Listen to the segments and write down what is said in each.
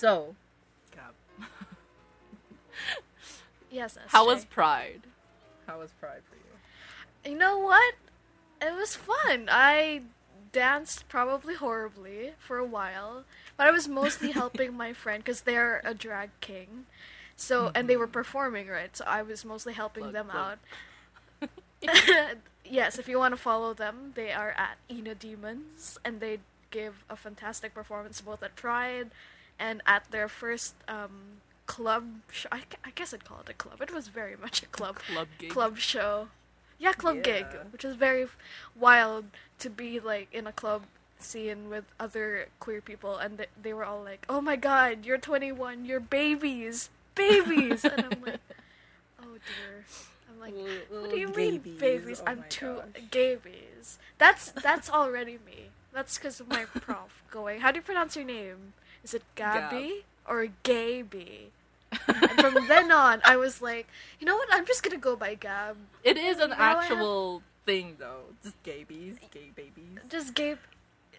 So, Gab, Yes. how was Pride? How was Pride for you? You know what? It was fun. I danced probably horribly for a while, but I was mostly helping my friend because they're a drag king. So and they were mm-hmm. performing right, so I was mostly helping Plug, them plug. out. yes, if you want to follow them, they are at Ina Demons, and they give a fantastic performance both at Pride and at their first um, club. Sh- I, I guess I'd call it a club. It was very much a club Club gig. club show. Yeah, club gig, Yeah. which is very wild to be like in a club scene with other queer people, and th- they were all like, "Oh my god, you're 21, you're babies, babies," and I'm like, "Oh dear." I'm like, "What do you mean, babies? Oh I'm two gosh. gabies." That's that's already me. That's because of my prof going. How do you pronounce your name? Is it Gabby or Gaby? and from then on, I was like, you know what? I'm just gonna go by Gab. It is an Now I have- actual thing, though. Just gay bees, gay babies. Just Gabe.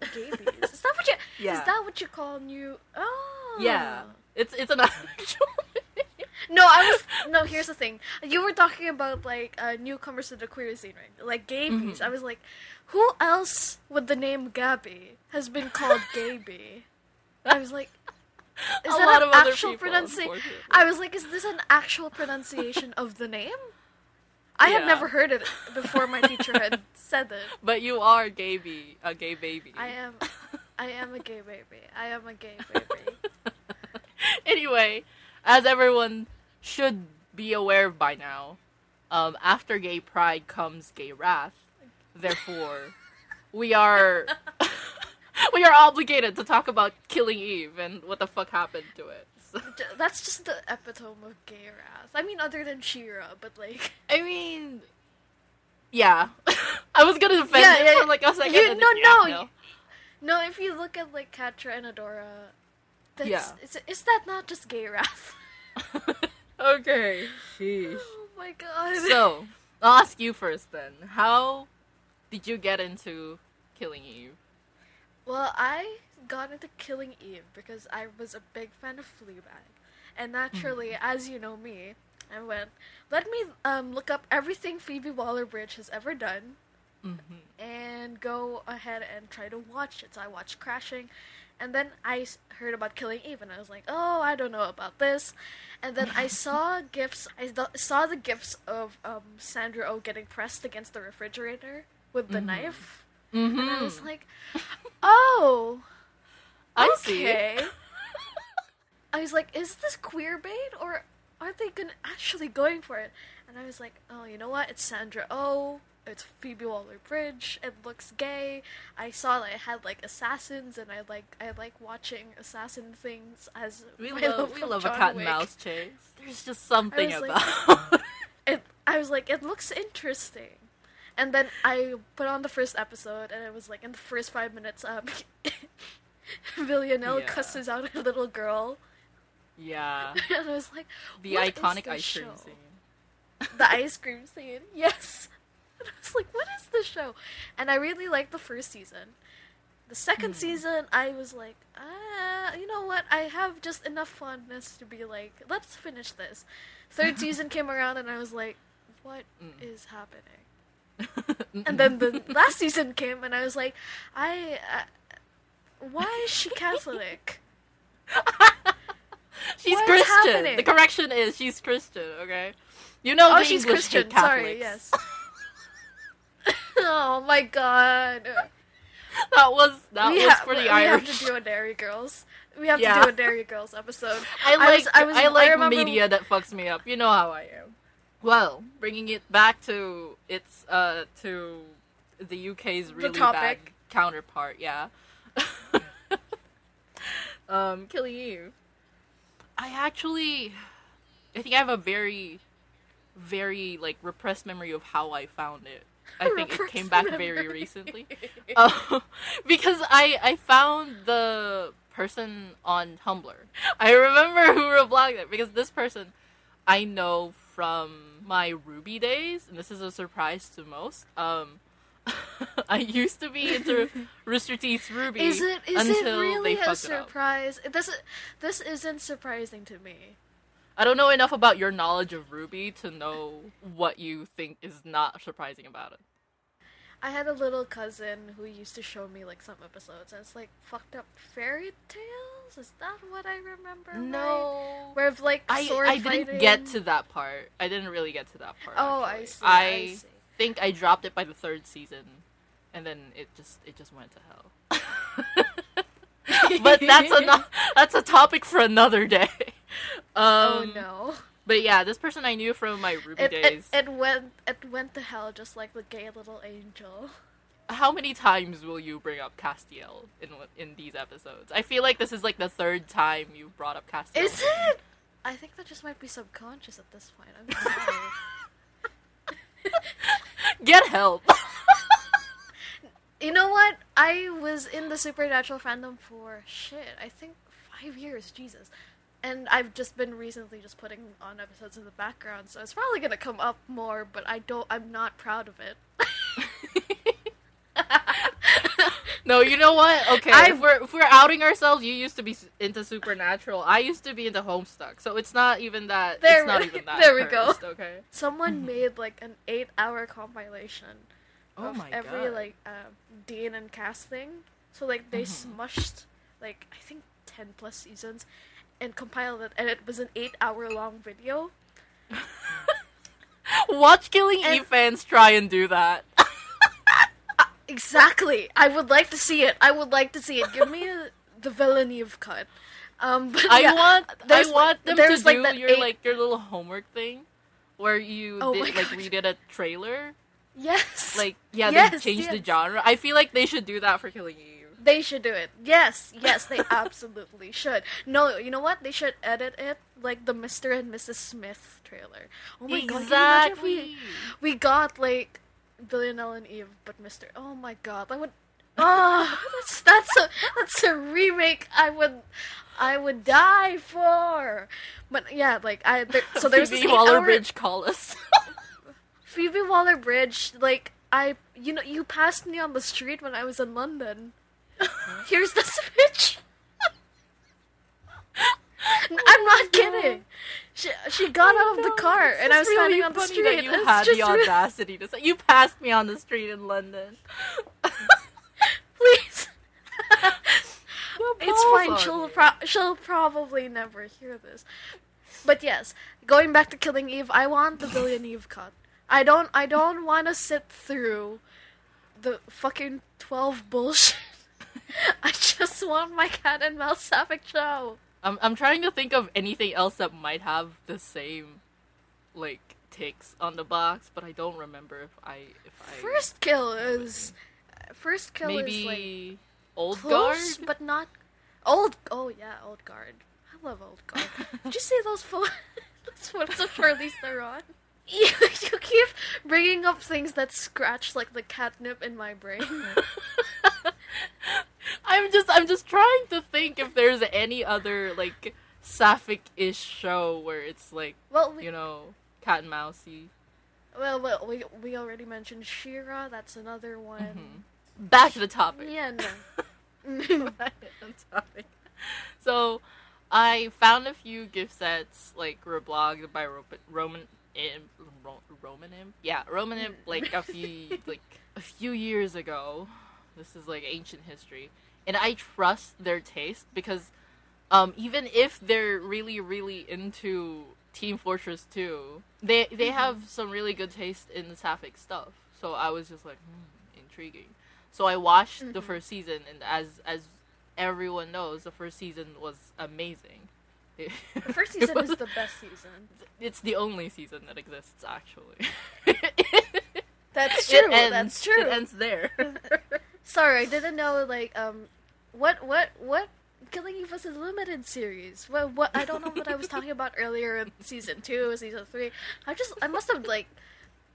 Gabies. Is that what you? Yeah. Is that what you call new? Oh. Yeah, it's it's an actual. No, I was. No, here's the thing. You were talking about like uh, newcomers to the queer scene, right? Like Gabies. Mm-hmm. I was like, who else with the name Gabby has been called Gaby? I was like, is A that an actual pronunciation? I was like, is this an actual pronunciation of the name? I had never heard it before my teacher had said it. But you are gay bee, a gay baby. I am, I am a gay baby. I am a gay baby. anyway, as everyone should be aware of by now, um, after gay pride comes gay wrath. Therefore, we are we are obligated to talk about killing Eve and what the fuck happened to it. So- That's just the epitome of gay wrath. I mean, other than She-Ra, but like, I mean, yeah, I was gonna defend Yeah, it yeah, for like a second. you- no, then, yeah, no, no. If you look at like Catra and Adora, that's, Yeah. is, is that not just gay wrath? okay, sheesh. oh my god. So, I'll ask you first then. How did you get into killing Eve? Well, I got into Killing Eve because I was a big fan of Fleabag. And naturally, Mm-hmm. as you know me, I went, let me um, look up everything Phoebe Waller Bridge has ever done Mm-hmm. and go ahead and try to watch it. So I watched Crashing, and then I heard about Killing Eve, and I was like, oh, I don't know about this. And then I saw gifs. I th- saw the gifs of um, Sandra Oh getting pressed against the refrigerator with the knife, Mm-hmm. and I was like, oh, I see. okay. I was like, is this queer bait or are they gonna actually going for it? And I was like, oh, you know what? It's Sandra Oh. It's Phoebe Waller Bridge. It looks gay. I saw that it had like assassins, and I like I like watching assassin things as We love, we love a cat and mouse chase. There's just something was like- about. It. I was like, it looks interesting. And then I put on the first episode, and it was like in the first five minutes, um, Villanelle Yeah. cusses out a little girl. yeah, and I was like, the "What is iconic ice cream show?" scene. The ice cream scene, yes. And I was like, what is this show? And I really liked the first season. The second Hmm. season, I was like, ah, you know what? I have just enough fondness to be like, let's finish this. Third season came around, and I was like, what is Mm. happening? And then the last season came, and I was like, I. Uh, why is she Catholic? she's What is Christian. The correction is she's Christian. Okay, you know Oh, the she's English Christian. Sorry, yes. oh my god. That was that we was ha- for the we Irish. have to do a Derry Girls. We have Yeah. to do a Derry Girls episode. I like was- I was- I like remember- media that fucks me up. You know how I am. Well, bringing it back to its uh to the UK's really bad topic. counterpart, yeah. um, Killing Eve. I actually, I think I have a very, very like repressed memory of how I found it. I think it came Repressed back very recently. Uh, because I I found the person on Tumblr. I remember who reblogged it because this person I know from my RWBY days, and this is a surprise to most. Um, I used to be into Rooster Teeth's RWBY Is it is it until really they a fucked it up. surprise? It doesn't. This isn't surprising to me. I don't know enough about your knowledge of RWBY to know what you think is not surprising about it. I had a little cousin who used to show me like some episodes, and it's like fucked up fairy tales. Is that what I remember? right? No. where of like I, sword I didn't get to that part. I didn't really get to that part. Oh, actually. I see. I, I see. think I dropped it by the third season, and then it just it just went to hell. but that's a that's a topic for another day. oh Um, no! But yeah, this person I knew from my RWBY It, it days. it went it went to hell just like the gay little angel. How many times will you bring up Castiel in in these episodes? I feel like this is like the third time you've brought up Castiel. Is it? I think that just might be subconscious at this point. I'm sorry. Get help. you know what? I was in the supernatural fandom for shit. I think five years. Jesus. And I've just been recently just putting on episodes in the background, so it's probably gonna come up more. But I don't. I'm not proud of it. no, you know what? Okay, I've- if we're if we're outing ourselves, you used to be into Supernatural. I used to be into Homestuck, so it's not even that. There it's not we- even that. there we go. Okay. Someone made like an eight-hour compilation Oh of every god. like uh, Dean and Cass thing. So like they Mhm. smushed like I think ten plus seasons and compiled it, and it was an eight-hour-long video. Watch Killing And- Eve fans try and do that. Exactly. I would like to see it. I would like to see it. Give me a, the Villaneve cut. Um, but I yeah, want I want them to like, do that your eight- like your little homework thing, where you Oh did, like God. redid a trailer. Yes. Like yeah, they Yes, the genre. I feel like they should do that for Killing Eve. They should do it. Yes, yes, they absolutely should. No, you know what? They should edit it like the Mr. and Mrs. Smith trailer. Oh my god, imagine if exactly. we we got like Villanelle and Eve, but Mr. Oh my god, I would. Oh, that's that's a that's a remake. I would I would die for. But yeah, like I there, so there's Phoebe Waller-Bridge call us. Phoebe Waller Bridge, like I, you know, you passed me on the street when I was in London. Here's the switch. I'm not oh kidding. She she got oh, out of the car and I was It's standing on the street. That you It's had the really- audacity to say you passed me on the street in London. please. It's fine. She'll pro- she'll probably never hear this. But yes, going back to Killing Eve, I want the Billion Eve cut. I don't. I don't want to sit through the fucking twelve bullshit. I just want my cat and mouse sapphic show. I'm I'm trying to think of anything else that might have the same like ticks on the box, but I don't remember if I if I First kill is first kill is like maybe old close, guard. but not old. Oh yeah, old guard. I love old guard. Did you see those photos? those photos of Charlize Theron? You, you keep bringing up things that scratch like the catnip in my brain. I'm just I'm just trying to think if there's any other like sapphic-ish show where it's like Well, we, you know cat and mousey. well, well, we we already mentioned She-Ra. That's another one. Mm-hmm. Back to the topic. Yeah, no. Back to the topic. So, I found a few gift sets like reblogged by Ro- Roman Imp, Ro- Roman Imp, yeah, Roman Imp, mm. like a few like a few years ago. This is like ancient history, and I trust their taste because, um, even if they're really really into Team Fortress 2, they they have some really good taste in the sapphic stuff. So I was just like, hmm, intriguing. So I watched the Mhm. first season, and as as everyone knows, the first season was amazing. The first season is the best season. It's the only season that exists, actually. That's It true. ends- That's true. It ends there. Sorry, I didn't know. Like, um, what, what, what? Killing Eve was a limited series. What, what? I don't know what I was talking about earlier in season two, season three. I just, I must have like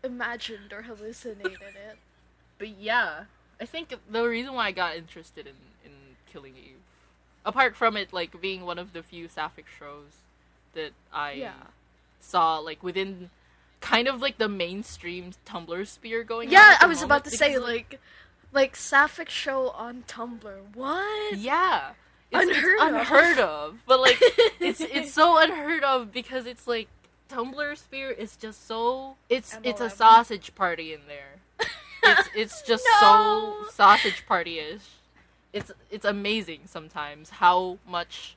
imagined or hallucinated it. but yeah, I think the reason why I got interested in in Killing Eve, apart from it like being one of the few sapphic shows that I Yeah. saw like within kind of like the mainstream Tumblr sphere going. Yeah, I was moment about to say like, like sapphic show on Tumblr. What? yeah, it's, it's Unheard of. of. But like, it's it's so unheard of because it's like Tumblr sphere is just so it's it's a sausage party in there. It's it's just No. so sausage party ish. It's it's amazing sometimes how much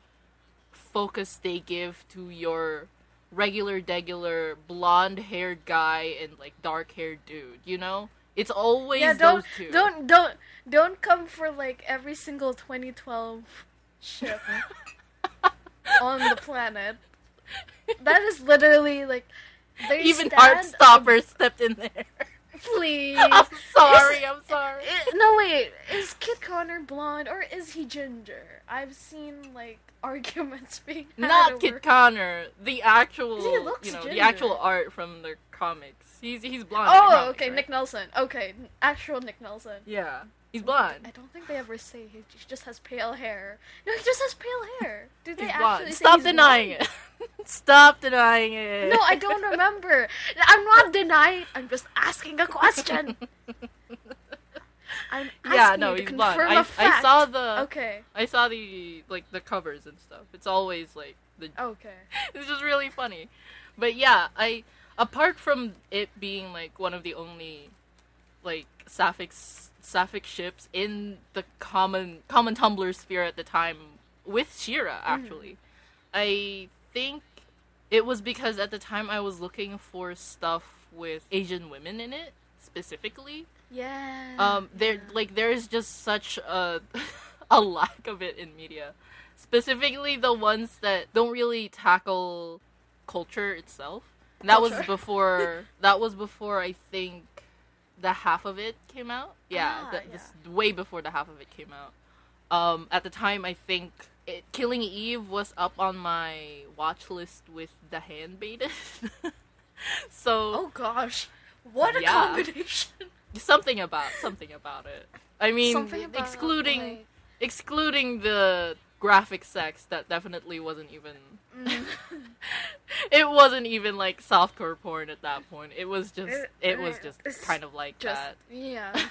focus they give to your regular degular blonde haired guy and like dark haired dude, you know? It's always yeah, don't those two. don't don't don't come for like every single 2012 ship on the planet. That is literally like Even Heartstopper stepped in there. Please. I'm sorry, I'm sorry. I- no wait, is Kit Connor blonde or is he ginger? I've seen like arguments being had Not over- Kit Connor, the actual, He looks you know, the actual art from the comics. He's he's blonde. Oh, okay, right? Nick Nelson. Okay, actual Nick Nelson. Yeah, he's blonde. I don't think they ever say he just has pale hair. No, he just has pale hair. Do they He's actually blonde. Stop denying blonde? it. Stop denying it. No, I don't remember. I'm not denying. I'm just asking a question. I'm asking yeah, no, he's blonde. I. I saw the Okay. I saw the like the covers and stuff. It's always like the Okay. it's just really funny. But yeah, I apart from it being like one of the only like sapphic sapphic ships in the common common Tumblr sphere at the time with She-Ra actually. I think it was because at the time I was looking for stuff with Asian women in it specifically. Yeah. Um there yeah. like there is just such a a lack of it in media. Specifically the ones that don't really tackle culture itself. That was before that was before I think the half of it came out. Yeah, Ah, the- yeah. this- way before the half of it came out. Um at the time I think it, Killing Eve was up on my watch list with The Handmaiden. so Oh gosh. What a Yeah. combination. something about something about it. I mean, about, excluding excluding the graphic sex that definitely wasn't even Mm. it wasn't even like softcore porn at that point. It was just It- it was just kind of like just that. yeah.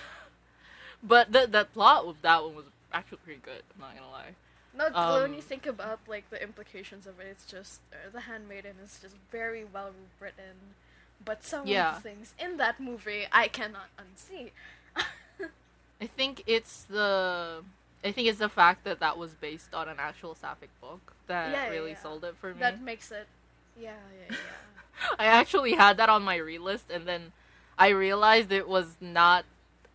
But the that plot of that one was actually pretty good. I'm not gonna lie. No, but when you Um, think about like the implications of it, it's just uh, the Handmaiden is just very well written, but some Yeah. of the things in that movie I cannot unsee. I think it's the I think it's the fact that that was based on an actual sapphic book that Yeah, yeah, really yeah. sold it for me. that makes it, yeah, yeah, yeah. I actually had that on my read list, and then I realized it was not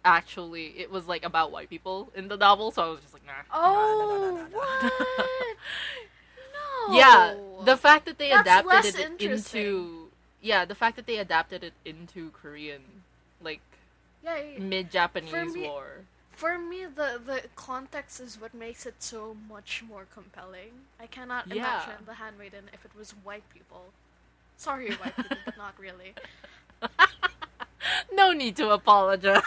actually. It was like about white people in the novel, so I was just like, nah. Oh, nah, nah, nah. Oh, what? No. yeah, the fact that they That's adapted it into yeah, the fact that they adapted it into Korean, like yeah, yeah. mid Japanese me- war. For me, the the context is what makes it so much more compelling. I cannot Yeah. imagine the Handmaiden if it was white people. Sorry, white people, but not really. no need to apologize.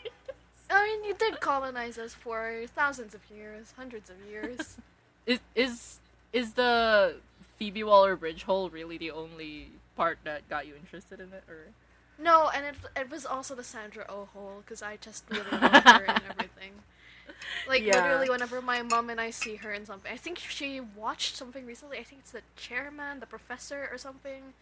I mean, you did colonize us for thousands of years, hundreds of years. is is is the Phoebe Waller Bridge hole really the only part that got you interested in it, or? No, and it it was also the Sandra Oh hole because I just really love her and everything. Like Yeah. literally, whenever my mom and I see her in something, I think she watched something recently. I think it's the chairman, the professor, or something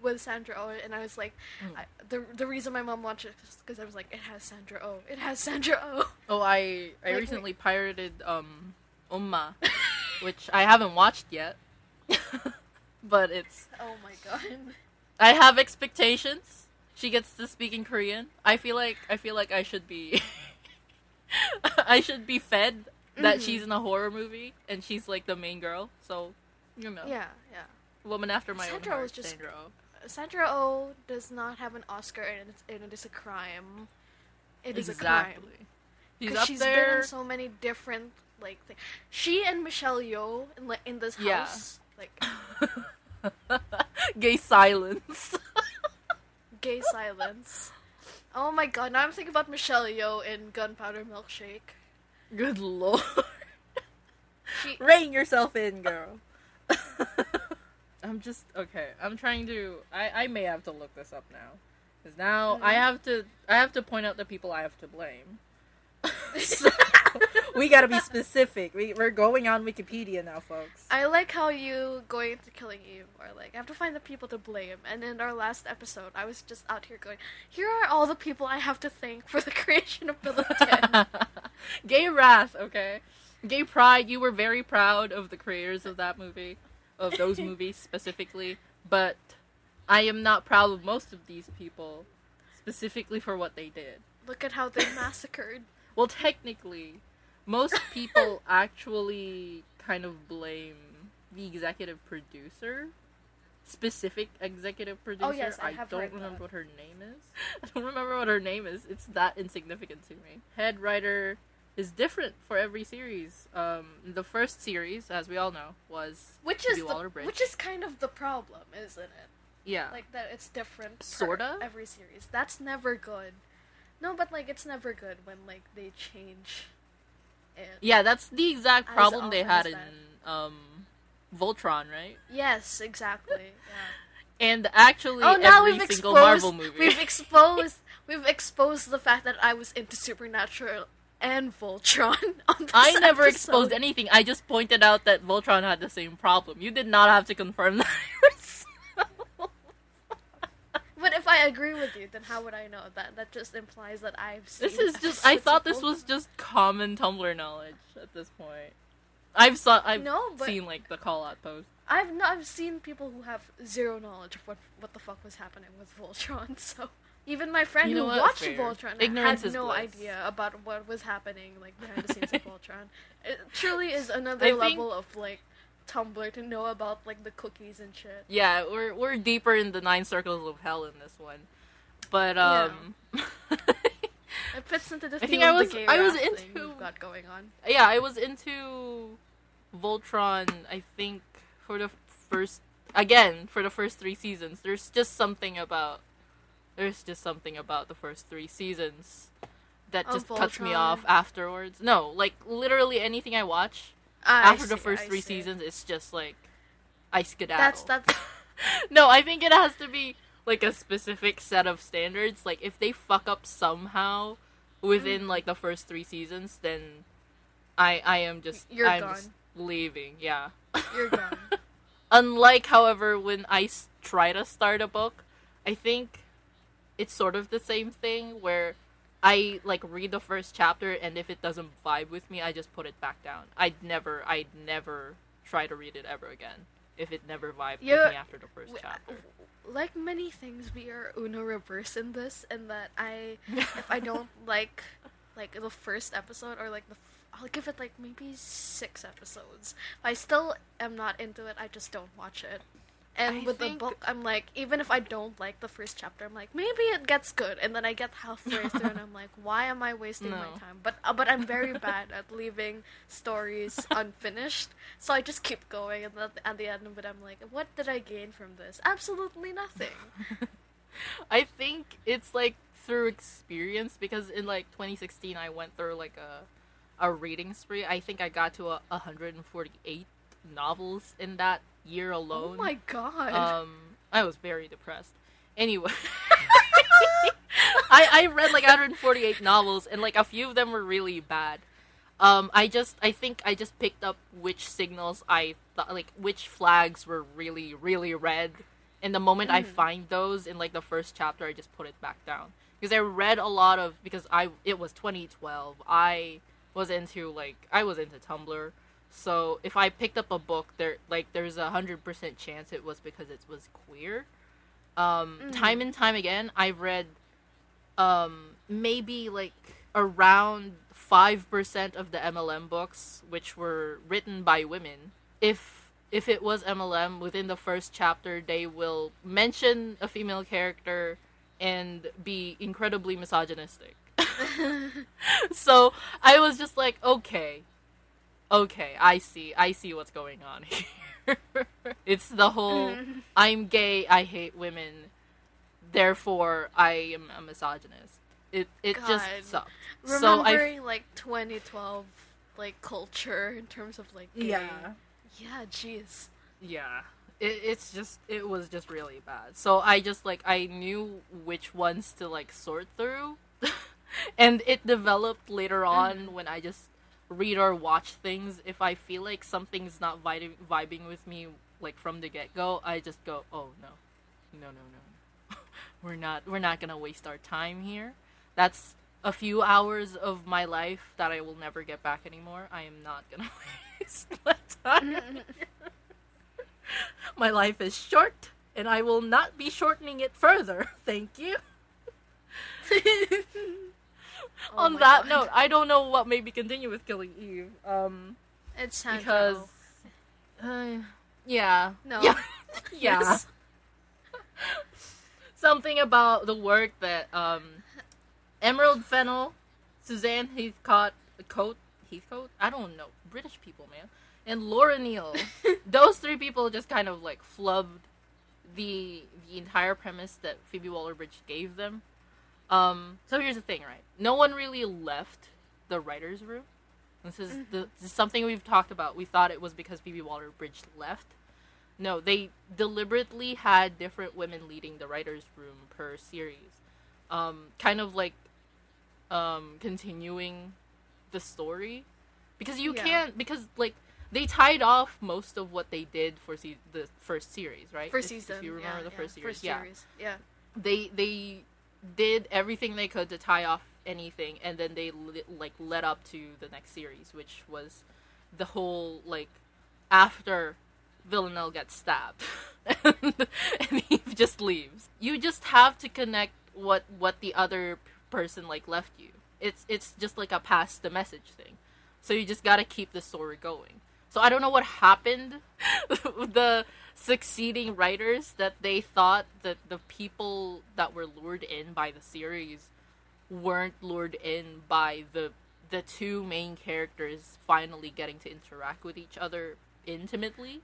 with Sandra Oh, and I was like, Mm. I, the the reason my mom watched it because I was like, it has Sandra Oh, it has Sandra Oh. Oh, I I Like, recently pirated um Umma, which I haven't watched yet. but it's Oh my god. I have expectations. She gets to speak in Korean. I feel like I feel like I should be I should be fed that Mhm. she's in a horror movie and she's like the main girl. So, you know, Yeah, yeah. woman after my Sandra own heart, was just- Sandra Oh. Sandra Oh does not have an Oscar, and, it's, and it is a crime. It is a crime. Exactly. She's Because up she's been in so many different like things. She and Michelle Yeoh in like in this Yeah. house, like Gay silence. gay silence. Oh my god! Now I'm thinking about Michelle Yeoh in Gunpowder Milkshake. Good lord. She Rein yourself in, girl. I'm just okay. I'm trying to. I I may have to look this up now, because now I mm-hmm. have to. I have to point out the people I have to blame. So, we gotta be specific. We we're going on Wikipedia now, folks. I like how you going into Killing Eve or like I have to find the people to blame. And in our last episode, I was just out here going, here are all the people I have to thank for the creation of Bill and Ted. Gay Wrath, okay. Gay Pride, you were very proud of the creators of that movie, of those movies specifically, but I am not proud of most of these people, specifically for what they did. Look at how they massacred. Well, technically, most people actually kind of blame the executive producer. Specific executive producer. Oh, yes, I have don't remember that. what her name is. I don't remember what her name is. It's that insignificant to me. Head writer is different for every series. Um, the first series, as we all know, was Which is the, which is kind of the problem, isn't it? yeah. Like that it's different. Sorta? every series. That's never good. No, but like it's never good when like they change. It. yeah, that's the exact problem they had in um, Voltron, right? Yes, exactly. Yeah. And actually, oh, now every we've single exposed. Marvel movie. We've exposed. we've exposed the fact that I was into Supernatural and Voltron. I never episode. exposed anything. I just pointed out that Voltron had the same problem. You did not have to confirm that. But if I agree with you, then how would I know that? That just implies that I've seen. This is just. I thought this was just common Tumblr knowledge at this point. I've saw. I've No, seen like the call out post. I've no, I've seen people who have zero knowledge of what what the fuck was happening with Voltron. So even my friend You know who what? watched Fair. Voltron Ignorance had no bliss. idea about what was happening like behind the scenes of Voltron. It truly is another I think- level of like Tumblr to know about like the cookies and shit. Yeah, we're we're deeper in the nine circles of hell in this one, but um. It fits into the I think I was- I was into- got going on. yeah, I was into Voltron. I think for the first again for the first three seasons. There's just something about there's just something about the first three seasons that just cuts me off afterwards. No, like literally anything I watch After the first I three see. seasons, it's just like I skedaddle. That's that's no, I think it has to be like a specific set of standards. Like if they fuck up somehow within Mm. like the first three seasons, then I I am just You're I'm gone. just leaving. Yeah. you're gone. Unlike, however, when I s- try to start a book, I think it's sort of the same thing where I like read the first chapter and if it doesn't vibe with me, I just put it back down. I'd never I'd never try to read it ever again if it never vibed Yeah, with me after the first w- uh, chapter. like many things we are uno reverse in this and that i if i don't like like the first episode or like the f- i'll give it like maybe six episodes if i still am not into it i just don't watch it and I with think- the book i'm like even if i don't like the first chapter i'm like maybe it gets good. And then i get halfway through and i'm like why am i wasting my time? But uh, but i'm very bad at leaving stories unfinished. So i just keep going and then at the end of it i'm like what did i gain from this? Absolutely nothing. I think it's like through experience because in like 2016 I went through like a a reading spree. I think I got to a 148 novels in that year alone. oh my god Um, I was very depressed. Anyway, I I read like 148 novels and like a few of them were really bad. Um, I just I think I just picked up which signals I thought like which flags were really really red. And the moment I Mhm. find those in like the first chapter, I just put it back down because I read a lot of because I it was 2012. I was into like I was into Tumblr. So if I picked up a book, there like there's a hundred percent chance it was because it was queer. Um, Mhm. Time and time again, I've read um, maybe like around five percent of the MLM books, which were written by women. If if it was MLM, within the first chapter, they will mention a female character and be incredibly misogynistic. so I was just like, okay, okay, I see, I see what's going on here. it's the whole. I'm gay, I hate women, therefore I am a misogynist. It it God. just sucked. so I remembering like 2012 like culture in terms of like gay. yeah jeez yeah, it, it's just it was just really bad. So I just like I knew which ones to like sort through, and it developed later mm-hmm. on when I just read or watch things. If I feel like something's not vibing vibing with me like from the get go, I just go, oh no, no, no, no, we're not we're not gonna waste our time here. That's a few hours of my life that I will never get back anymore. I am not gonna waste my time. my life is short, and I will not be shortening it further. Thank you. Oh On that God. note, I don't know what made me continue with killing Eve. Um, It's because, uh, yeah, No. yeah, yeah. Yes. Something about the work that um, Emerald Fennell, Suzanne Heathcote, Coat, Heathcote, I don't know, British people, man, and Laura Neal. those three people just kind of like flubbed the the entire premise that Phoebe Waller-Bridge gave them. Um, so here's the thing, right? No one really left the writers' room. This is the this is something we've talked about. We thought it was because Phoebe Waller-Bridge left. No, they deliberately had different women leading the writers' room per series, um, kind of like um, continuing the story, because you Yeah. can't because like they tied off most of what they did for se- the first series, right? First If- if you remember yeah, the yeah, first series, First yeah series. Yeah. they they did everything they could to tie off anything and then they li- like led up to the next series which was the whole like after Villanelle gets stabbed and, and he just leaves. You just have to connect what what the other person like left you. It's it's just like a pass the message thing. So you just got to keep the story going. So I don't know what happened. The succeeding writers that they thought that the people that were lured in by the series weren't lured in by the the two main characters finally getting to interact with each other intimately.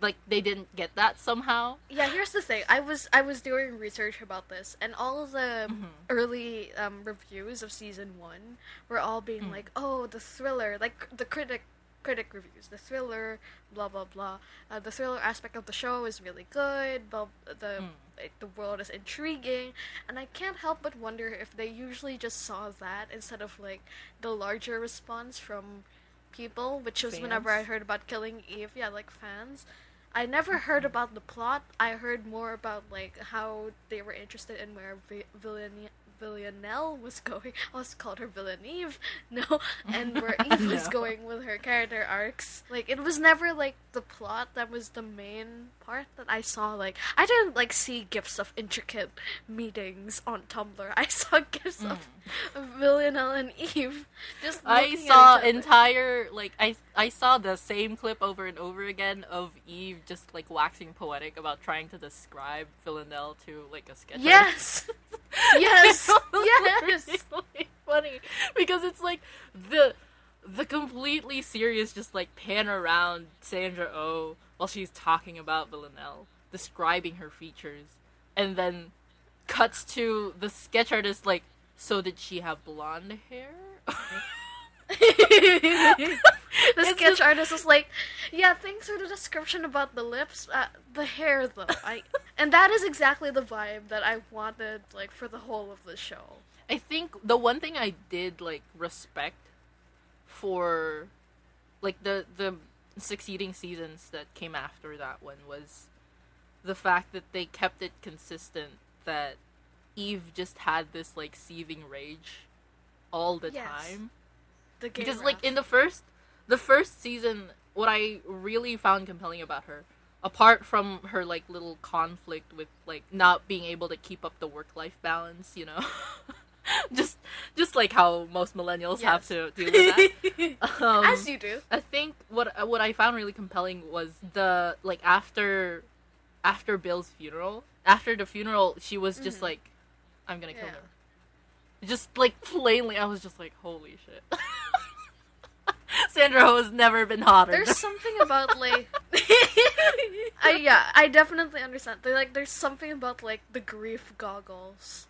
Like they didn't get that somehow. Yeah, here's the thing. I was I was doing research about this, and all of the Mhm. early um, reviews of season one were all being Mm. like, "Oh, the thriller," like the critic critic reviews, the thriller, blah blah blah. Uh, the thriller aspect of the show is really good. The Mm. like, the world is intriguing, and I can't help but wonder if they usually just saw that instead of like the larger response from people, which was whenever I heard about Killing Eve. Yeah, like fans. I never heard about the plot. I heard more about like how they were interested in where Vi- Villan- Villanelle was going. I was called her Villaneve. No, and where Eve was going with her character arcs. Like it was never like the plot that was the main part that I saw. Like I didn't like see gifs of intricate meetings on Tumblr. I saw gifs of mm. Villanelle and Eve. Just I saw entire like I I saw the same clip over and over again of Eve just like waxing poetic about trying to describe Villanelle to like a sketch. Yes. Yes. Yes. really funny because it's like the the completely serious just like pan around Sandra Oh while she's talking about Villanelle, describing her features, and then cuts to the sketch artist like, so did she have blonde hair? the It's sketch just- artist was like, "Yeah, thanks for the description about the lips, uh, the hair though." I and that is exactly the vibe that I wanted, like for the whole of the show. I think the one thing I did like respect for like the the succeeding seasons that came after that one was the fact that they kept it consistent that Eve just had this like seething rage all the Yes. time. The because like in the first the first season what i really found compelling about her apart from her like little conflict with like not being able to keep up the work life balance you know just just like how most millennials have to deal with that um, as you do. I think what what I found really compelling was the like after after Bill's funeral. After the funeral, she was just Mhm. like, "I'm gonna kill Yeah. her." Just like plainly, I was just like, "Holy shit!" Sandra Oh has never been hotter. There's something about like, I yeah, I definitely understand. They like, there's something about like the grief goggles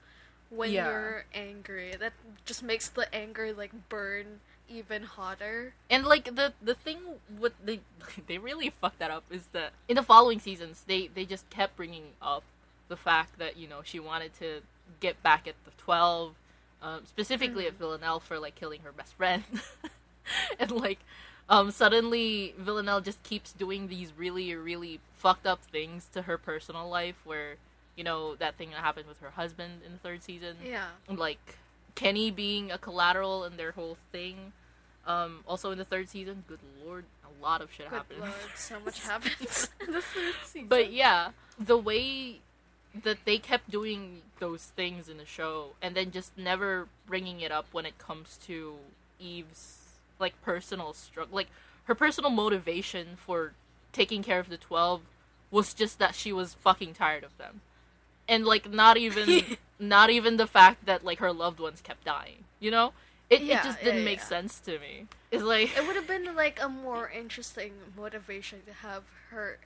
when Yeah. you're angry that just makes the anger like burn even hotter. And like the the thing with they they really fucked that up is that in the following seasons they they just kept bringing up the fact that you know she wanted to get back at the twelve, um, specifically at Villanelle for like killing her best friend, and like um suddenly Villanelle just keeps doing these really really fucked up things to her personal life where you know that thing that happened with her husband in the third season Yeah. like Kenny being a collateral in their whole thing. Um, also in the third season, good lord, a lot of shit Good happened. lord, so much happens in the third season. but yeah, the way that they kept doing those things in the show, and then just never bringing it up when it comes to Eve's like personal struggle, like her personal motivation for taking care of the twelve was just that she was fucking tired of them, and like not even not even the fact that like her loved ones kept dying. You know, it Yeah, it just didn't make yeah. sense to me. It's like it would have been like a more interesting motivation to have her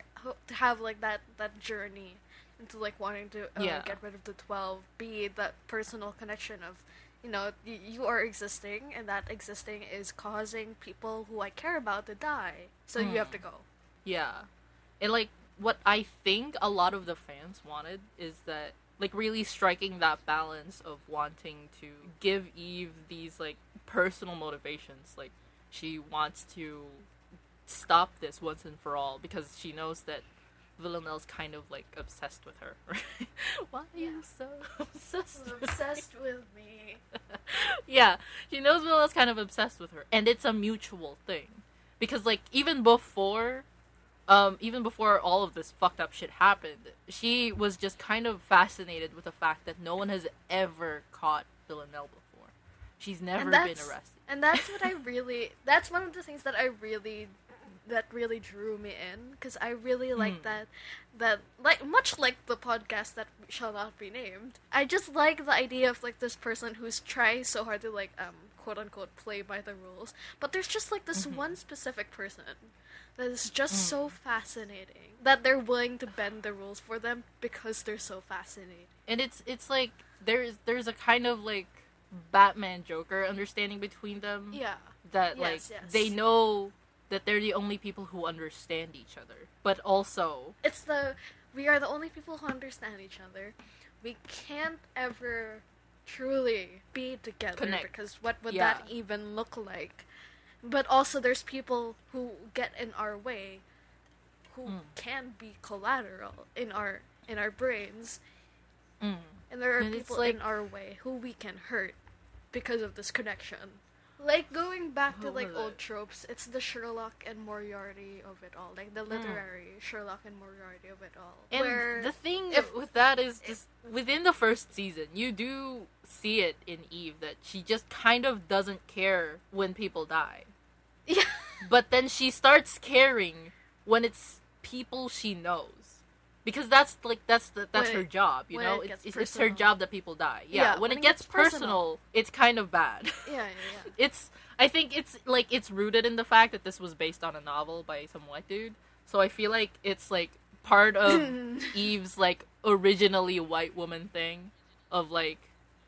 to have like that that journey into like wanting to uh, Yeah. get rid of the 12 be that personal connection of you know y- you are existing and that existing is causing people who i care about to die so you have to Hmm. go Yeah. And like what I think a lot of the fans wanted is that like really striking that balance of wanting to give Eve these like personal motivations. Like she wants to stop this once and for all because she knows that Villanelle's kind of like obsessed with her. Right? Why are you so obsessed with obsessed with me yeah, she knows Villa's kind of obsessed with her, and it's a mutual thing. Because like even before, um, even before all of this fucked up shit happened, she was just kind of fascinated with the fact that no one has ever caught Villanelle before. She's never been arrested. and that's what i really that's one of the things that i really that really drew me in because i really like Mm. that that like much like the podcast that shall not be named i just like the idea of like this person who's trying so hard to like um quote unquote play by the rules but there's just like this Mhm. one specific person that is just Mm. so fascinating that they're willing to bend the rules for them because they're so fascinating and it's it's like there's there's a kind of like Batman Joker understanding between them. yeah that Yes, like yes. they know that they're the only people who understand each other, but also it's the we are the only people who understand each other. We can't ever truly be together Connect. because what would Yeah. that even look like? But also there's people who get in our way who Mm. can be collateral in our in our brains mm, and there are And people like- in our way who we can hurt because of this connection. Like going back to like old tropes, it's the Sherlock and Moriarty of it all, like the literary Sherlock and Moriarty of it all. And where the thing if- with that is just within the first season, you do see it in Eve that she just kind of doesn't care when people die, yeah, but then she starts caring when it's people she knows. Because that's like that's the, that's When her it- job, you know. it It's, it's, her job that people die. Yeah, Yeah, when, it gets, personal, it's kind of bad. yeah, yeah, yeah. it's I think it's like it's rooted in the fact that this was based on a novel by some white dude. So I feel like it's like part of Eve's like originally white woman thing of like,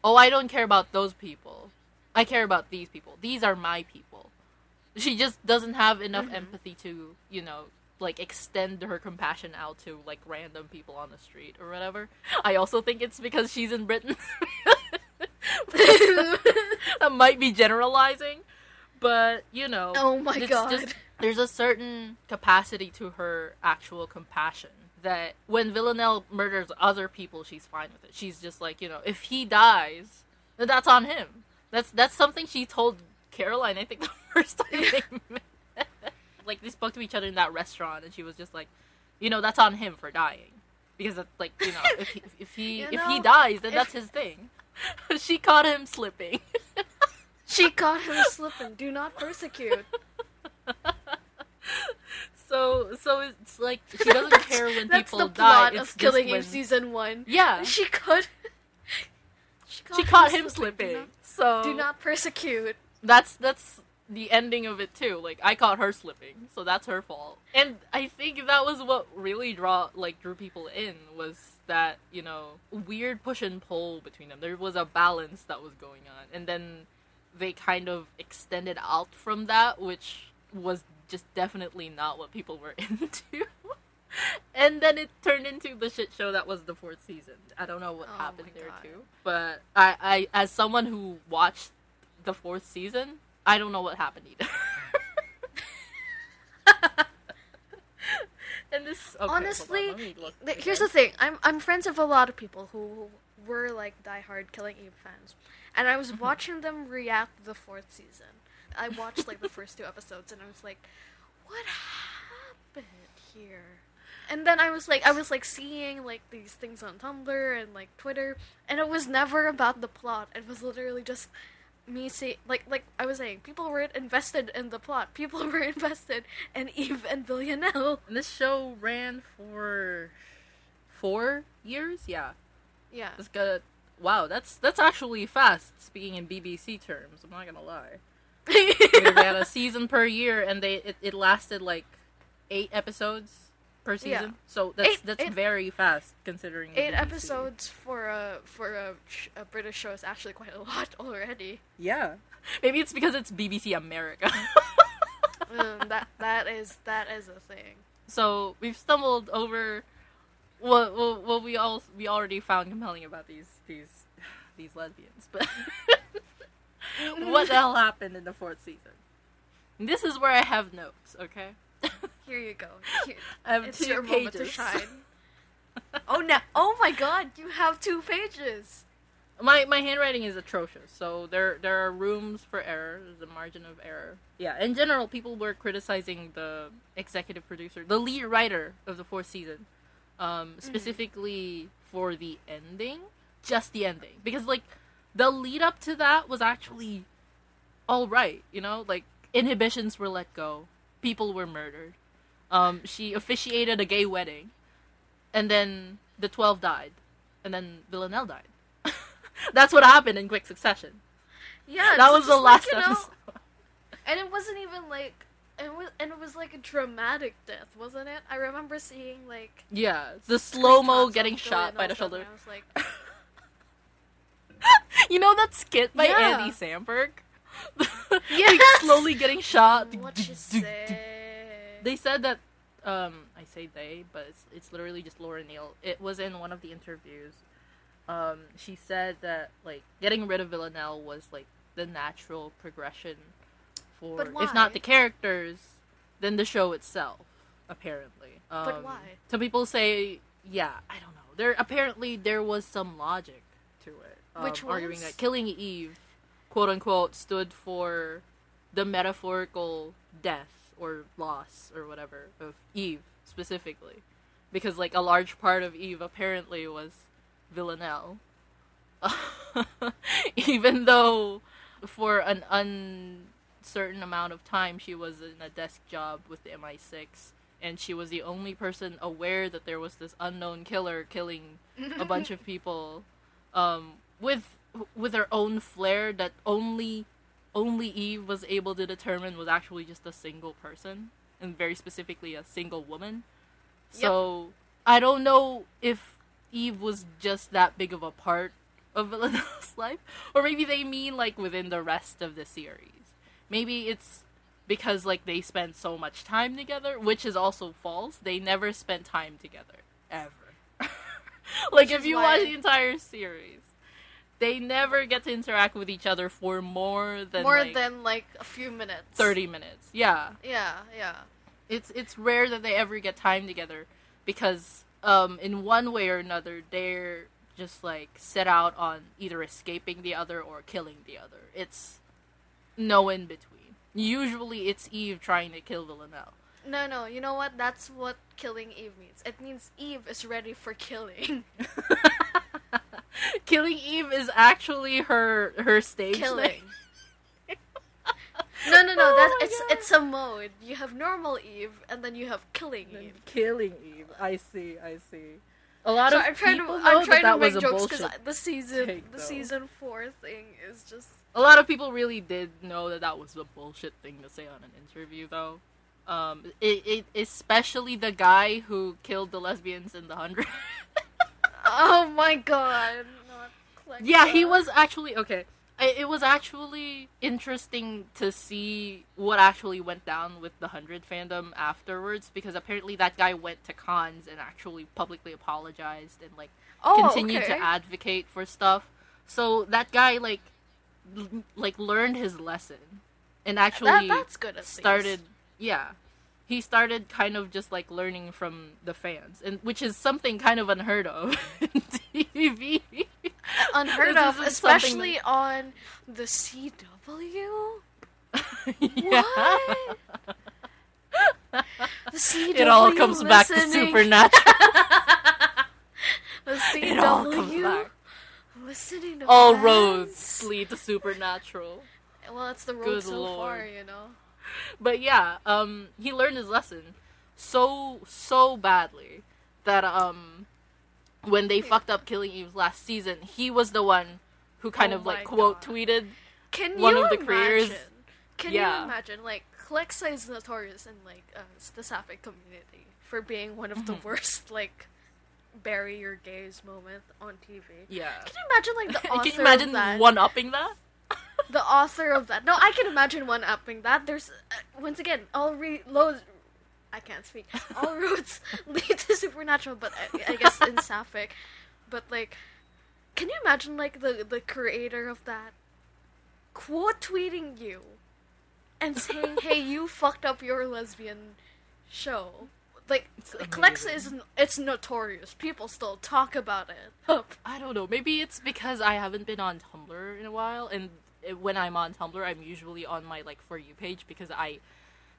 oh, I don't care about those people. I care about these people. These are my people. She just doesn't have enough Mhm. empathy to, you know, like extend her compassion out to like random people on the street or whatever. I also think it's because she's in Britain. that might be generalizing, but you know. oh my it's god. just- there's a certain capacity to her actual compassion that when Villanelle murders other people, she's fine with it. She's just like, you know, if he dies, then that's on him. That's that's something she told Caroline. I think the first time they met. like they spoke to each other in that restaurant, and she was just like, you know, that's on him for dying because it's like you know if he, if he You if he dies, then if- that's his thing. she caught him slipping. she caught him slipping. Do not persecute. So so it's like she doesn't care when That's people the die. plot It's of Killing when... Eve season one. Yeah, She caught. She she caught him Do slipping. not- So Do not persecute. That's that's the ending of it too. Like I caught her slipping, so that's her fault. And I think that was what really draw like drew people in was that you know weird push and pull between them. There was a balance that was going on, and then they kind of extended out from that, which was just definitely not what people were into. and then it turned into the shit show that was the fourth season. I don't know what Oh happened there God. too, but I, I, as someone who watched the fourth season, I don't know what happened either. and this okay, Honestly, let me look th- here's the thing. I'm I'm friends with a lot of people who were like diehard Killing Eve fans, and I was mm-hmm. watching them react to the fourth season. I watched like the first two episodes, and I was like, "What happened here?" And then I was like, I was like seeing like these things on Tumblr and like Twitter, and it was never about the plot. It was literally just me say like like I was saying, people weren't invested in the plot. People were invested in Eve and Villanelle. And this show ran for four years. Yeah, Yeah. it's good. Wow, that's that's actually fast. Speaking in BBC terms, I'm not gonna lie. Because they had a season per year, and they it, it lasted like eight episodes per season. Yeah. So that's Eight- that's eight- very fast considering Eight episodes for a for a, a British show is actually quite a lot already. Yeah, maybe it's because it's BBC America. um, that that is that is a thing. so we've stumbled over what what, what we all we already found compelling about these these these lesbians, but what the hell happened in the fourth season? This is where I have notes. Okay, Here you go. Here- I have it's two your pages. moment to shine. oh no! Oh my God! You have two pages. My my handwriting is atrocious, so there there are rooms for error. There's a margin of error. Yeah, in general, people were criticizing the executive producer, the lead writer of the fourth season, um, specifically for the ending, just the ending, because like the lead up to that was actually all right. You know, like inhibitions were let go, people were murdered. Um, she officiated a gay wedding, and then the twelve died, and then Villanelle died. That's what happened in quick succession. Yeah, that was the last like, you know, episode. and it wasn't even like it was, and it was like a dramatic death, wasn't it? I remember seeing like Yeah, the slow mo getting shot by the shoulder. I was like, you know that skit by Yeah. Andy Samberg? like slowly getting shot. what you say? They said that um I say they, but it's it's literally just Laura Neal. It was in one of the interviews. Um she said that like getting rid of Villanelle was like the natural progression for if not the characters, then the show itself, apparently. Um, But why? Some people say yeah, I don't know. There apparently there was some logic to it. Um, Which arguing was? that killing Eve, quote unquote, stood for the metaphorical death or loss or whatever of Eve specifically, because like a large part of Eve apparently was Villanelle, even though for an uncertain amount of time she was in a desk job with the MI6 and she was the only person aware that there was this unknown killer killing a bunch of people um, with with her own flair that only only Eve was able to determine was actually just a single person and very specifically a single woman. So I don't know if Eve was just that big of a part of Villanelle's life, or maybe they mean like within the rest of the series. Maybe it's because like they spend so much time together, which is also false. They never spent time together ever. like Which if you why- watch the entire series, they never get to interact with each other for more than More like, than like a few minutes. 30 minutes. Yeah. Yeah, yeah. It's it's rare that they ever get time together because um in one way or another they're just like set out on either escaping the other or killing the other. It's no in between. Usually it's Eve trying to kill Villanelle. No, no. You know what? That's what killing Eve means. It means Eve is ready for killing. Killing Eve is actually her her stage killing. name. No, no, no. Oh That's it's God. it's a mode. You have normal Eve, and then you have killing Eve. Killing Eve. I see. I see. A lot So of I'm trying to people know I'm that trying that to make was jokes because the season take, the though. season four thing is just A lot of people really did know that that was a bullshit thing to say on an interview, though. Um, it, it especially the guy who killed the lesbians in the hundred. oh my god. Not yeah, he was actually okay. It was actually interesting to see what actually went down with the hundred fandom afterwards because apparently that guy went to cons and actually publicly apologized and like Oh, continued okay. to advocate for stuff. So that guy like l- like learned his lesson and actually that, that's good. Started least. yeah he started kind of just like learning from the fans and which is something kind of unheard of in tv unheard of, especially on the CW. yeah. What? The CW it all comes back to supernatural The CW it all comes back listening to all fans. roads lead to supernatural Well, it's the road Good so far, you know. but yeah um he learned his lesson so so badly that um when they fucked up killing eve last season he was the one who kind Oh of like quote God. tweeted Can One you of the creators- imagine? Can Yeah. you imagine? Like, Clexa is notorious in like uh, the sapphic community for being one of the Mhm. worst like bury your gays moment on TV. yeah Can you imagine like the author can you imagine one upping that the author of that. No, I can imagine one upping that. There's uh, once again all re- loads. I can't speak. All roads lead to supernatural, but I, I guess in Sapphic. But like, can you imagine like the the creator of that quote tweeting you and saying, "Hey, you fucked up your lesbian show." Like, amazing. is it's notorious. People still talk about it. I don't know. Maybe it's because I haven't been on Tumblr in a while, and when I'm on Tumblr, I'm usually on my like for you page because I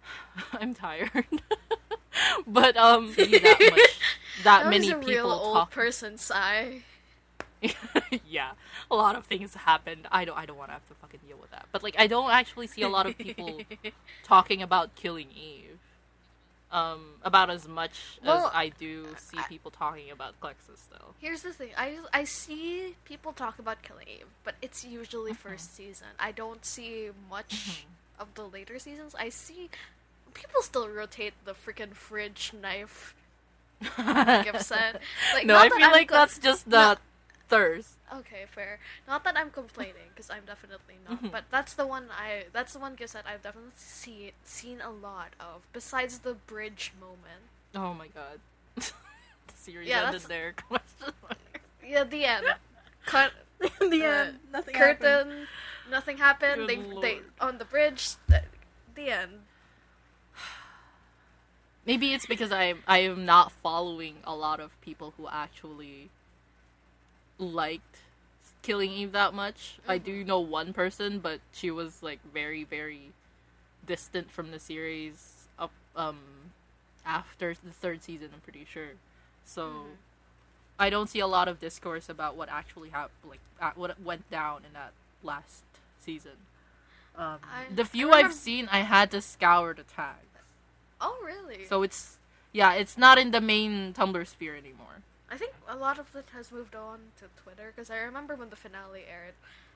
I'm tired. but um, that much, that, That many was a people real old talk. person sigh. yeah, a lot of things happened. I don't. I don't want to have to fucking deal with that. But like, I don't actually see a lot of people talking about killing Eve. Um, about as much Well, as I do see I- people talking about Clexa though. Here's the thing. I I see people talk about Killing Eve, but it's usually Mm-hmm. first season. I don't see much of the later seasons. I see people still rotate the freaking fridge knife gift set. Like, no, not I feel I'm like that's just the not- thirst. Okay, fair. Not that I'm complaining, because I'm definitely not. Mhm. But that's the one I. That's the one gift that I've definitely see, seen a lot of. Besides the bridge moment. Oh my god. the series Yeah, ended there. Question. Yeah, the end. Cut. In the Uh, end, nothing curtain. happened. Nothing happened. They they on the bridge. The, the end. Maybe it's because I I am not following a lot of people who actually liked Killing Eve that much. I do know one person, but she was like very very distant from the series up um after the third season. I'm pretty sure. So Mhm. I don't see a lot of discourse about what actually happened, like what went down in that last season. Um, I- the few I've seen, I had to scour the tags. Oh really? So it's yeah, it's not in the main Tumblr sphere anymore. I think a lot of it has moved on to Twitter because I remember when the finale aired,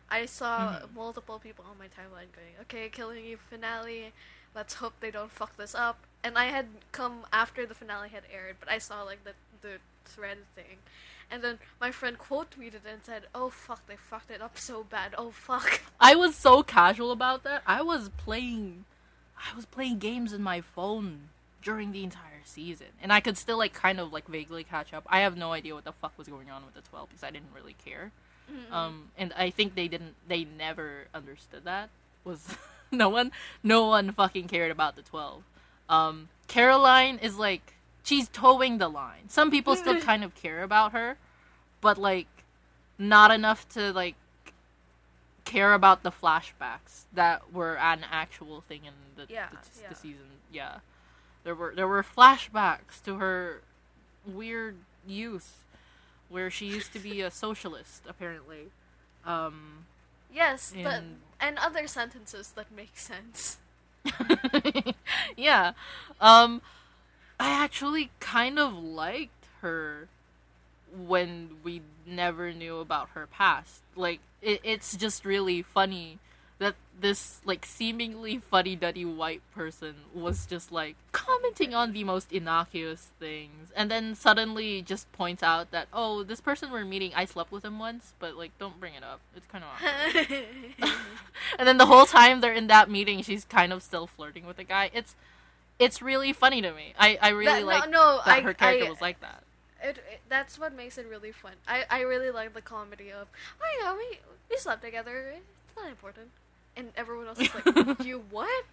I saw Mhm. multiple people on my timeline going, "Okay, Killing Eve finale. Let's hope they don't fuck this up." And I had come after the finale had aired, but I saw like the the thread thing, and then my friend quote tweeted and said, "Oh fuck, they fucked it up so bad. Oh fuck." I was so casual about that. I was playing I was playing games in my phone during the entire season. And I could still like kind of like vaguely catch up. I have no idea what the fuck was going on with the 12 because I didn't really care. Um and I think they didn't they never understood that. Was no one no one fucking cared about the 12. Um Caroline is like she's towing the line. Some people still kind of care about her, but like not enough to like care about the flashbacks that were an actual thing in the, Yeah, the, yeah. the season. Yeah, there were there were flashbacks to her weird youth, where she used to be a socialist apparently. Um, Yes, but In- and other sentences that make sense. yeah, um, I actually kind of liked her when we never knew about her past. Like it, it's just really funny that this like seemingly fuddy duddy white person was just like commenting on the most innocuous things and then suddenly just points out that oh this person we're meeting I slept with him once but like don't bring it up it's kind of awkward. and then the whole time they're in that meeting she's kind of still flirting with the guy it's it's really funny to me I I really That- no, like no, that I- her character I- was like that It, it that's what makes it really fun. I, I really like the comedy of oh yeah we we slept together. It's not important, and everyone else is like you what?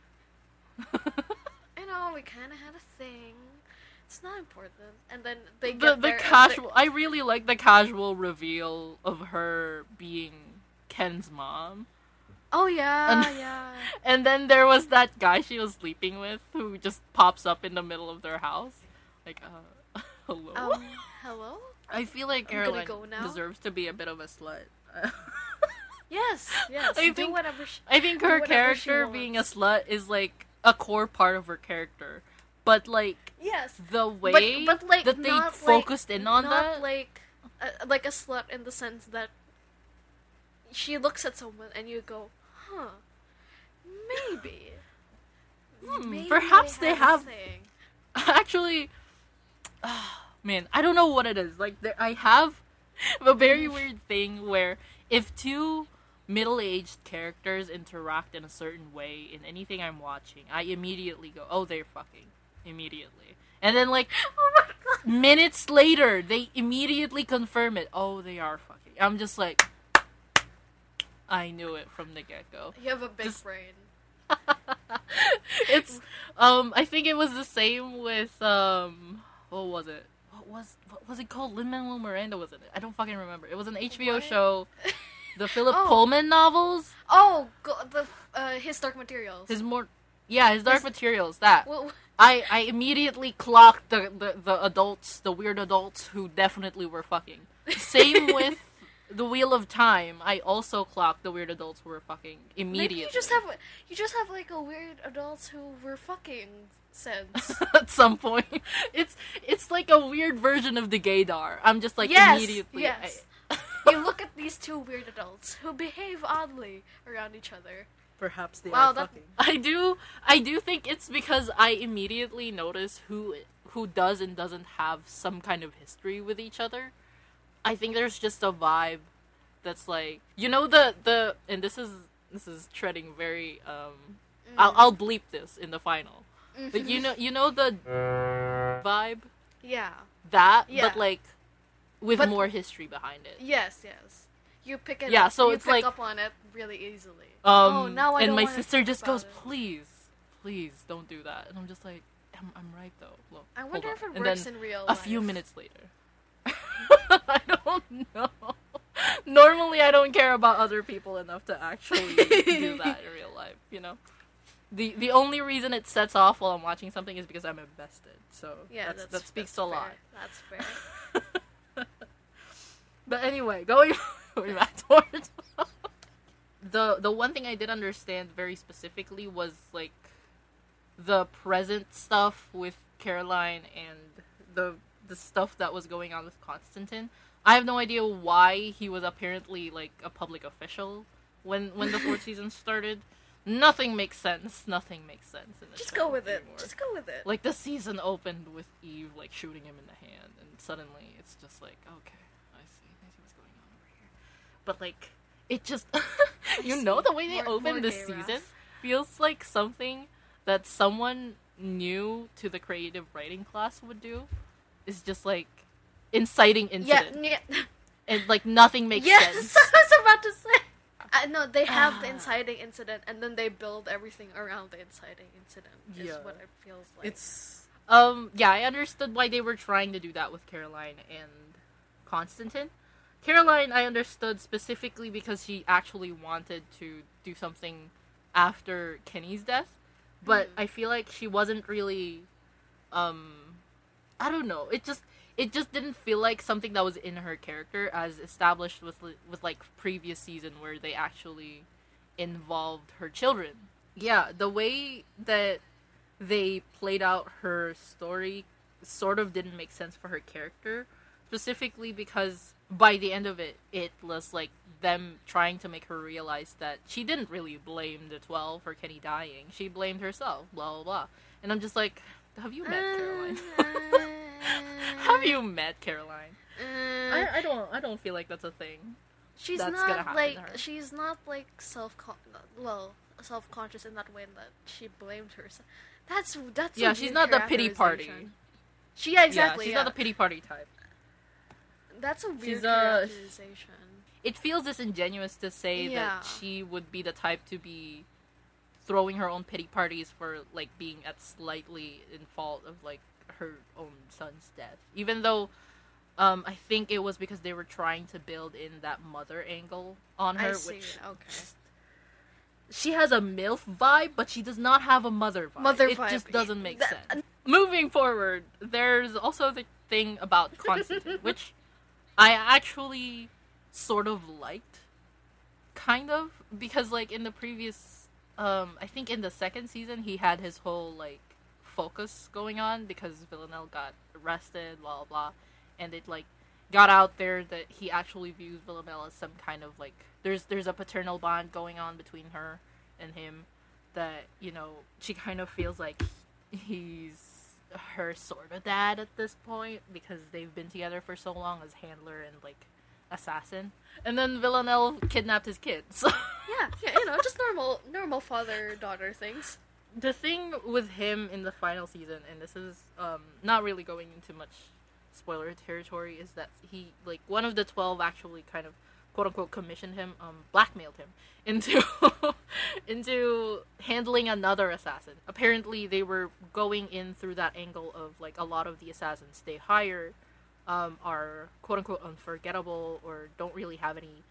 I know we kind of had a thing. It's not important, and then they the get the and casual I really like the casual reveal of her being Ken's mom. oh yeah, And- yeah. And then there was that guy she was sleeping with who just pops up in the middle of their house. Like, uh, hello? Um, hello. I feel like Caroline go deserves to be a bit of a slut. Yes, yes. I do think- whatever. She, I think her character being a slut is like a core part of her character. But like yes. the way but, but like that they not focused like, in on not that like uh, like a slut in the sense that she looks at someone and you go, huh, maybe, Hmm, maybe perhaps they have- thing. actually man i don't know what it is like there, i have a very weird thing where if two middle-aged characters interact in a certain way in anything i'm watching i immediately go oh they're fucking immediately and then like Oh my god. minutes later they immediately confirm it oh they are fucking i'm just like i knew it from the get-go You have a big Just- brain. it's um I think it was the same with um what was it? What was what was it called? Lin Manuel Miranda was in it. I don't fucking remember. It was an HBO What? show. The Philip Oh. Pullman novels. Oh, go, the uh, his dark materials. His more yeah, his Dark His- Materials. That well, I I immediately clocked the, the the adults, the weird adults who definitely were fucking. Same with the Wheel of Time. I also clocked the weird adults who were fucking immediately. maybe you just have you just have like a weird adults who were fucking sense. at some point. It's it's like a weird version of the gaydar. I'm just like yes, immediately. yes. I- you look at these two weird adults who behave oddly around each other. Perhaps they Wow, are that- fucking. I do. I do think it's because I immediately notice who who does and doesn't have some kind of history with each other. I think there's just a vibe that's like you know the the and this is this is treading very um. I'll I'll bleep this in the final. But you know you know the vibe Yeah. that Yeah. but like with But- more history behind it. Yes, yes. You pick it Yeah, up. so you it's pick like- up on it really easily. Um, oh, now I and my sister just goes, it. "Please, please don't do that," and I'm just like, "I'm, I'm right though." Look, I wonder if it works in real Life. a few minutes later, I don't know. Normally, I don't care about other people enough to actually do that in real life. You know, the the only reason it sets off while I'm watching something is because I'm invested. So Yeah, that's, that's, that speaks that's a fair. lot. That's fair. But anyway, going, going back towards the the one thing I did understand very specifically was like the present stuff with Caroline and the the stuff that was going on with Constantine. I have no idea why he was apparently like a public official when when the fourth season started. Nothing makes sense. Nothing makes sense in Just go with it. Just go with it. Like the season opened with Eve like shooting him in the hand, and suddenly it's just like, okay, I see, I see what's going on over here. But like, it just, you know the way they More- opened more this season wrath. feels like something that someone new to the creative writing class would do. Is just like inciting incident, yeah. and like nothing makes yes, sense. I was about to say. I know they have the Ah. inciting incident, and then they build everything around the inciting incident. Is Yeah. what it feels like. It's um yeah, I understood why they were trying to do that with Caroline and Constantine. Caroline I understood specifically because she actually wanted to do something after Kenny's death, but Mhm. I feel like she wasn't really um I don't know. It just it just didn't feel like something that was in her character as established with with like previous season where they actually involved her children. Yeah, the way that they played out her story sort of didn't make sense for her character specifically because by the end of it, it was like them trying to make her realize that she didn't really blame the 12 for Kenny dying. She blamed herself, blah, blah, blah. And I'm just like, have you met Caroline? have you met Caroline? Uh, I, I don't I don't feel like that's a thing. she's not like she's not like self well self conscious in that way that she blamed herself. That's that's yeah, she's not the pity party. She yeah, exactly. Yeah, she's yeah. not the pity party type. That's a weird she's, uh, characterization. It feels disingenuous to say Yeah. that she would be the type to be throwing her own pity parties for like being at slightly in fault of like her own son's death. Even though um I think it was because they were trying to build in that mother angle on her I see. which okay. she has a MILF vibe, but she does not have a mother vibe. Mother it vibe. just doesn't make That- sense. Moving forward, there's also the thing about Constantine, which I actually sort of liked. Kind of. Because like in the previous um I think in the second season he had his whole like focus going on because Villanelle got arrested, blah blah blah. And it like got out there that he actually views Villanelle as some kind of like there's there's a paternal bond going on between her and him that you know she kind of feels like he's her sort of dad at this point because they've been together for so long as handler and like assassin and then Villanelle kidnapped his kids. so Yeah, yeah, you know, just normal normal father daughter things. the thing with him in the final season, and this is um, not really going into much spoiler territory, is that he like one of the twelve actually kind of quote unquote commissioned him, um, blackmailed him into into handling another assassin. Apparently, they were going in through that angle of like a lot of the assassins they hire um, are quote unquote unforgettable or don't really have any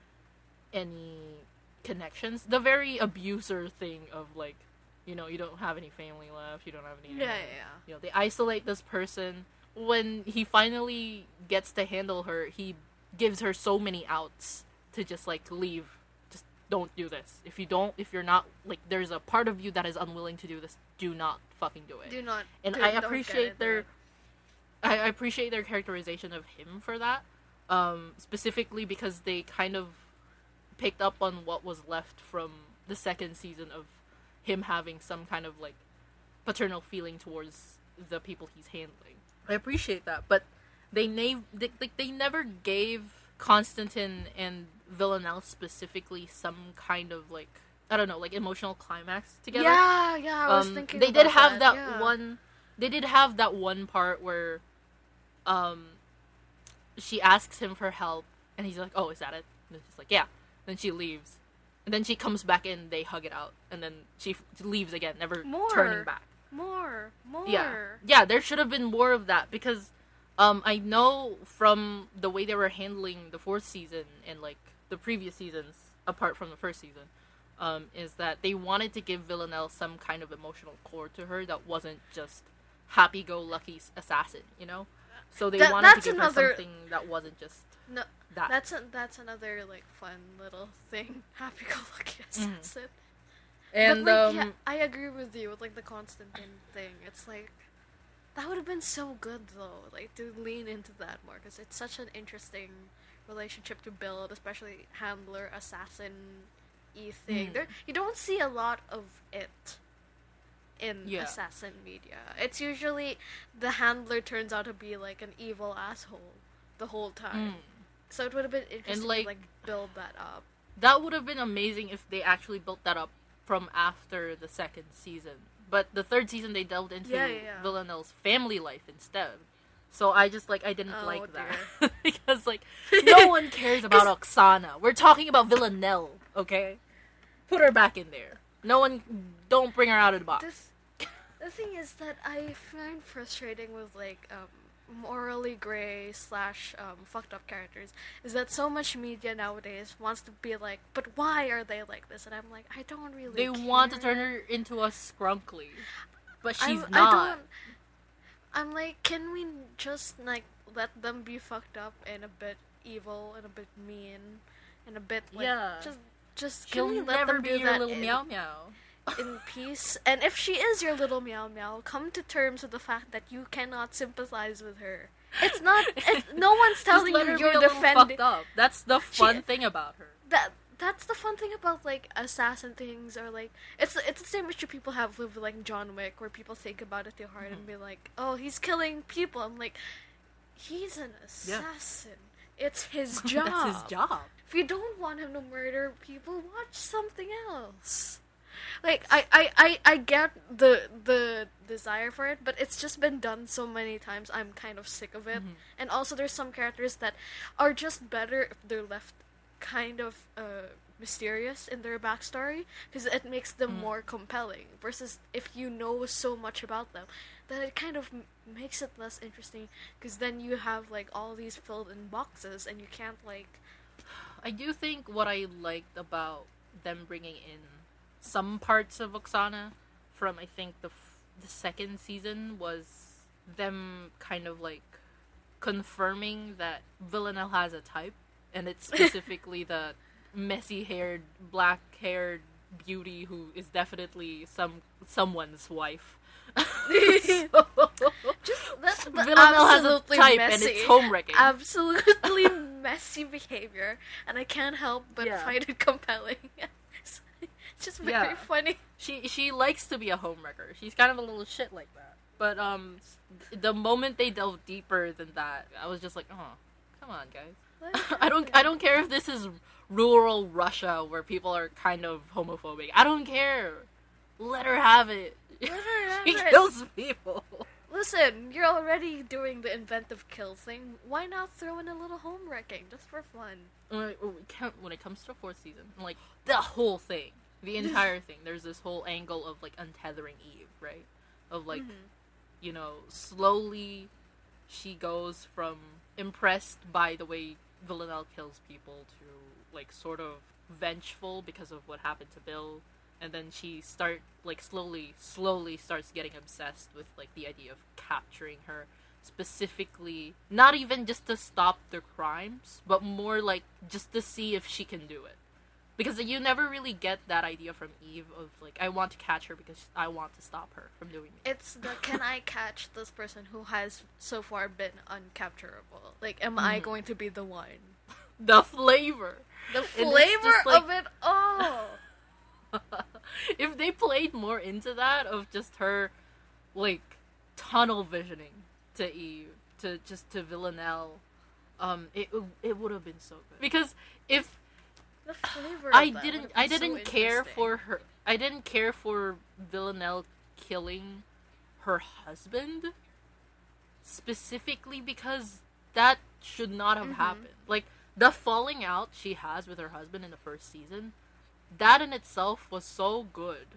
any connections. The very abuser thing of like, you know, you don't have any family left, you don't have any. Yeah, yeah, yeah. You know, they isolate this person. When he finally gets to handle her, he gives her so many outs to just like leave. Just don't do this. If you don't, if you're not like, there's a part of you that is unwilling to do this. Do not fucking do it Do not. and do- I appreciate it, their. I I appreciate their characterization of him for that. Um, specifically because they kind of picked up on what was left from the second season of him having some kind of like paternal feeling towards the people he's handling. I appreciate that, but they na- they, like they never gave Constantine and Villanelle specifically some kind of like I don't know, like emotional climax together Yeah, yeah. I was um, thinking. they did have that, yeah. one they did have that one part where um she asks him for help and he's like oh is that it and she's like yeah then she leaves and then she comes back in they hug it out and then she f- leaves again never More. turning back More, more. yeah yeah there should have been more of that because um i know from the way they were handling the fourth season and like the previous seasons apart from the first season um is that they wanted to give villanelle some kind of emotional core to her that wasn't just happy-go-lucky assassin you know so they That- wanted to give another- her something that wasn't just No, that that's a, that's another like fun little thing. Happy-go-lucky Mhm. assassin. and but, like, um yeah, I agree with you with like the Constantine thing. It's like that would have been so good though, like to lean into that more because it's such an interesting relationship to build, especially handler assassin e thing. Mm. There, you don't see a lot of it in Yeah. assassin media. It's usually the handler turns out to be like an evil asshole the whole time. mm. So it would have been interesting like- to like build that up. that would have been amazing if they actually built that up from after the second season. But the third season they delved into Yeah, yeah. Villanelle's family life instead. So I just like I didn't Oh, like that because like no one cares about Oksana. We're talking about Villanelle, okay? Put her back in there. No one, don't bring her out of the box. This, the thing is that I find frustrating with like um, morally gray slash um, fucked up characters is that so much media nowadays wants to be like, but why are they like this? And I'm like, I don't really. they want to turn her into a scrunkly, but she's I'm, not. I don't. I'm like, can we just like let them be fucked up and a bit evil and a bit mean and a bit like Yeah. just just She'll can we let never them be do that little in- meow meow. In peace. And if she is your little meow meow, come to terms with the fact that you cannot sympathize with her. It's not. It's, no one's telling you you're defending. up. That's the fun She- thing about her. That that's the fun thing about like assassin things or like it's it's the same issue people have with like John Wick where people think about it too hard and mm-hmm. be like, oh, he's killing people. I'm like, he's an Yeah. assassin. It's his job. That's his job. If you don't want him to murder people, watch something else. Like I, I, I, I get the the desire for it, but it's just been done so many times. I'm kind of sick of it. Mhm. And also, there's some characters that are just better if they're left kind of uh, mysterious in their backstory because it makes them Mm. more compelling. Versus if you know so much about them, then it kind of m- makes it less interesting because then you have like all these filled in boxes and you can't like I do think what I liked about them bringing in some parts of Oksana from I think the f- the second season was them kind of like confirming that Villanelle has a type, and it's specifically the messy-haired, black-haired beauty who is definitely some someone's wife. So- Just that's the Villanelle has a absolutely type, messy, and it's home wrecking. absolutely messy behavior, and I can't help but Yeah. find it compelling. Just very Yeah. funny. She she likes to be a homewrecker. She's kind of a little shit like that. But um, the moment they delve deeper than that, I was just like, oh, come on, guys. I don't I don't care if this is rural Russia where people are kind of homophobic. I don't care. Let her have it. Let her have she it. kills people. Listen, you're already doing the inventive kill thing. Why not throw in a little home wrecking just for fun? When it, when it com- when it comes to fourth season, like the whole thing, the entire thing. There's this whole angle of like untethering Eve, right? Of like Mhm. you know, slowly she goes from impressed by the way Villanelle kills people to like sort of vengeful because of what happened to Bill and then she start like slowly slowly starts getting obsessed with like the idea of capturing her specifically not even just to stop the crimes but more like just to see if she can do it because you never really get that idea from Eve of like I want to catch her because I want to stop her from doing it. It's the can I catch this person who has so far been uncapturable? Like, am I Mhm. going to be the one? the flavor. The flavor like- of it all. if they played more into that of just her like tunnel visioning to Eve to just to Villanelle um it it would have been so good because if The flavor. I didn't I didn't care for her I didn't care for Villanelle killing her husband specifically because that should not have Mhm. happened. Like the falling out she has with her husband in the first season, that in itself was so good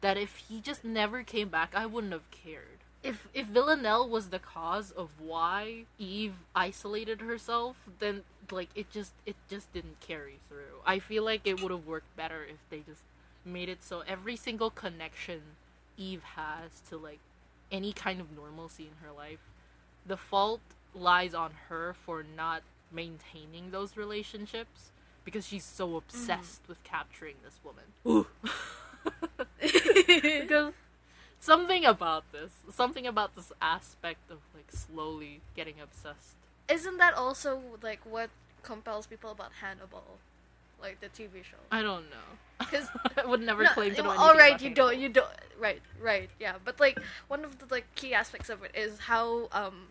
that if he just never came back, I wouldn't have cared. If if Villanelle was the cause of why Eve isolated herself, then like it just it just didn't carry through. I feel like it would have worked better if they just made it so every single connection Eve has to like any kind of normalcy in her life, the fault lies on her for not maintaining those relationships because she's so mm-hmm. obsessed with capturing this woman. Ooh. because something about this, something about this aspect of like slowly getting obsessed. Isn't that also like what compels people about Hannibal, like the TV show? I don't know. Because I would never No, claim to know all right, you don't, you don't. Right, right, yeah. But like one of the like key aspects of it is how um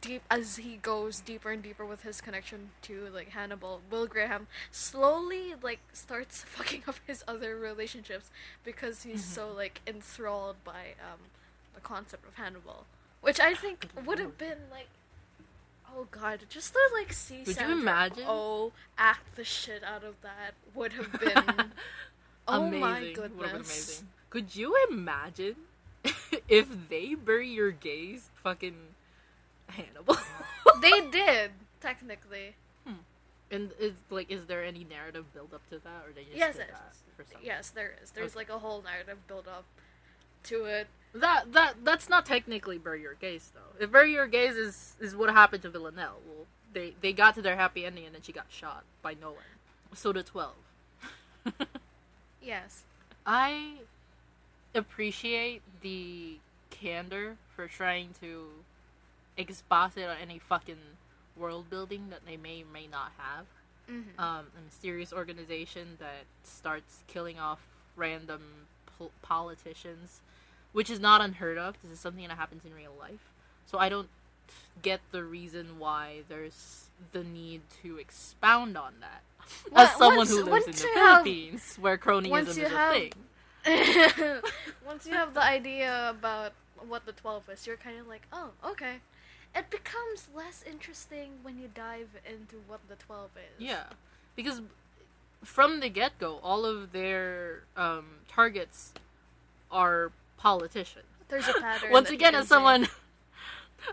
deep as he goes deeper and deeper with his connection to like Hannibal, Will Graham slowly like starts fucking up his other relationships because he's Mm-hmm. so like enthralled by um the concept of Hannibal, which I think would have been like. Oh god, just to like see Could you Sandra imagine? Oh, act the shit out of that would have been Oh amazing. my Would have been goodness. amazing. Could you imagine if they bury your gays fucking Hannibal? they did technically. Hmm. and is like is there any narrative build up to that or they just Yes, yes. that for some Yes, there is. There's Okay. like a whole narrative build up to it. That that that's not technically bury your gays though. If bury your gays is is what happened to Villanelle. Well, they they got to their happy ending and then she got shot by no one. So did twelve. Yes. I appreciate the candor for trying to exposit on any fucking world building that they may or may not have. Mm-hmm. Um, a mysterious organization that starts killing off random pol- politicians, which is not unheard of. This is something that happens in real life. So I don't get the reason why there's the need to expound on that. As someone once- who lives in the you have- Philippines, where cronyism is a have- thing. Once you have the idea about what the 12 is, you're kind of like, oh, okay. It becomes less interesting when you dive into what the 12 is. Yeah, because from the get go, all of their um, targets are politicians. There's a pattern. Once again, as someone,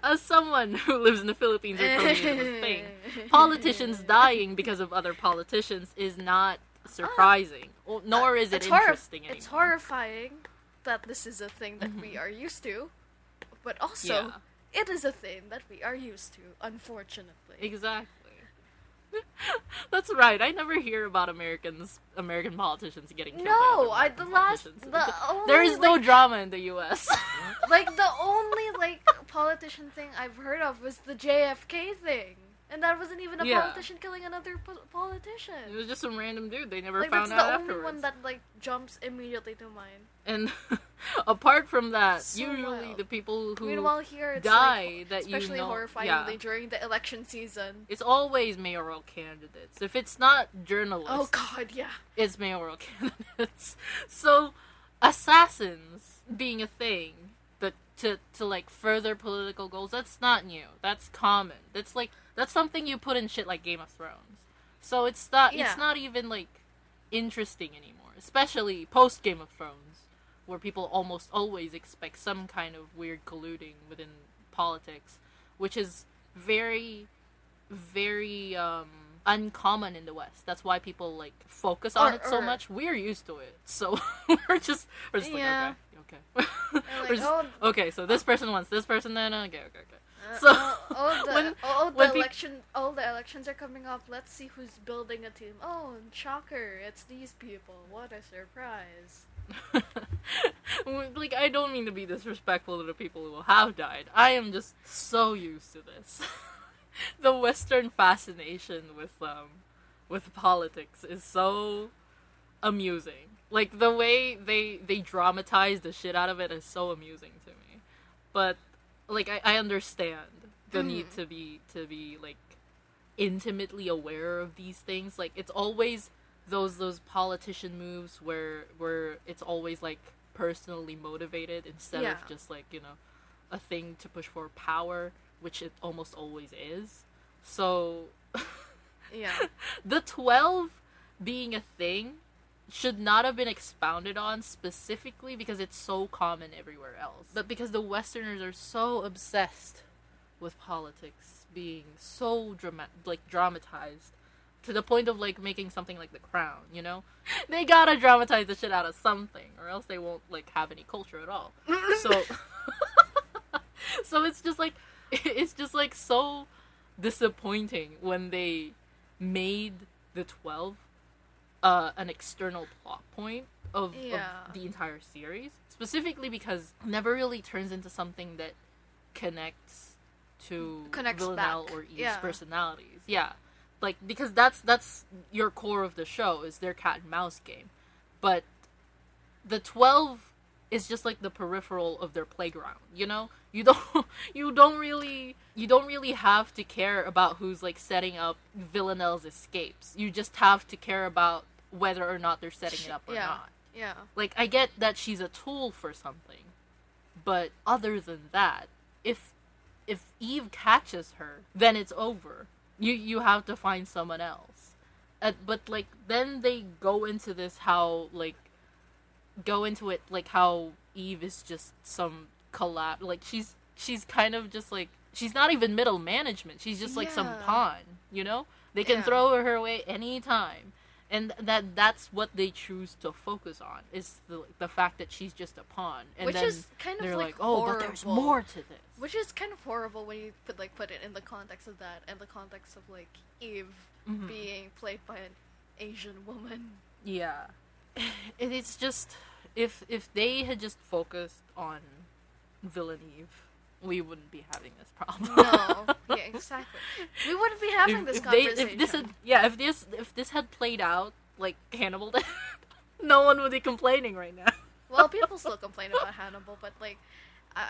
as someone who lives in the Philippines, where cronyism is a thing, politicians dying because of other politicians is not surprising, ah. or- nor is it horri- interesting. It's horrifying that this is a thing that we mm-hmm. are used to, but also Yeah. it is a thing that we are used to, unfortunately. Exactly. That's right. I never hear about Americans, American politicians getting killed. No, I the last the only there is no like, drama in the U.S. like the only like politician thing I've heard of was the JFK thing, and that wasn't even a Yeah. politician killing another po- politician. it was just some random dude. They never Like found that's out the only afterwards. one that like jumps immediately to mind. And apart from that, So usually wild. the people who Meanwhile, here die like, that you especially know- horrifyingly yeah. during the election season. it's always mayoral candidates. If it's not journalists, Oh God, yeah. it's mayoral candidates. So assassins being a thing but to to like further political goals, that's not new. That's common. That's like that's something you put in shit like Game of Thrones. So it's not Yeah. it's not even like interesting anymore, especially post Game of Thrones where people almost always expect some kind of weird colluding within politics, which is very very um uncommon in the West. That's why people like focus on Or- it so or- much. We're used to it, so we're just we're just Yeah. like okay, okay. like, just, oh- okay, so this person wants this person, then okay, okay, okay. Uh, So, oh, oh, the, when- oh, the election, oh, the elections are coming up. Let's see who's building a team. Oh, shocker! It's these people. What a surprise! like I don't mean to be disrespectful to the people who have died. I am just so used to this. the Western fascination with um with politics is so amusing. Like the way they they dramatize the shit out of it is so amusing to me. But like I, I understand the need to be to be like intimately aware of these things. Like it's always those those politician moves where where it's always like personally motivated instead Yeah. of just like you know a thing to push for power, which it almost always is. So Yeah, the 12 being a thing should not have been expounded on specifically because it's so common everywhere else. But because the Westerners are so obsessed with politics being so drama- like dramatized to the point of like making something like the crown, you know? They gotta dramatize the shit out of something or else they won't like have any culture at all. So so it's just like it's just like so disappointing when they made the 12 uh, an external plot point of, Yeah. of the entire series specifically because it never really turns into something that connects to Connects Villanelle back. or Eve's Yeah. personalities yeah like because that's that's your core of the show is their cat and mouse game. But the 12 is just like the peripheral of their playground you know? You don't you don't really you don't really have to care about who's like setting up villanelle's escapes. You just have to care about whether or not they're setting it up or yeah, not. yeah. like i get that she's a tool for something but other than that if if eve catches her then it's over you you have to find someone else. Uh, but like then they go into this how like go into it like how eve is just some collab like she's she's kind of just like she's not even middle management. She's just like some pawn you know? They can Yeah. throw her away anytime and that that's what they choose to focus on is the the fact that she's just a pawn and Which is kind of like like, oh but there's more to this Which is kind of horrible when you put like put it in the context of that and the context of like Eve Mhm. being played by an Asian woman. yeah it, it's just if if they had just focused on Villaneve, we wouldn't be having this problem. No, yeah, exactly. We wouldn't be having if, this if they, conversation. if this had yeah, if this if this had played out like Hannibal did, no one would be complaining right now. well, people still complain about Hannibal, but like, I,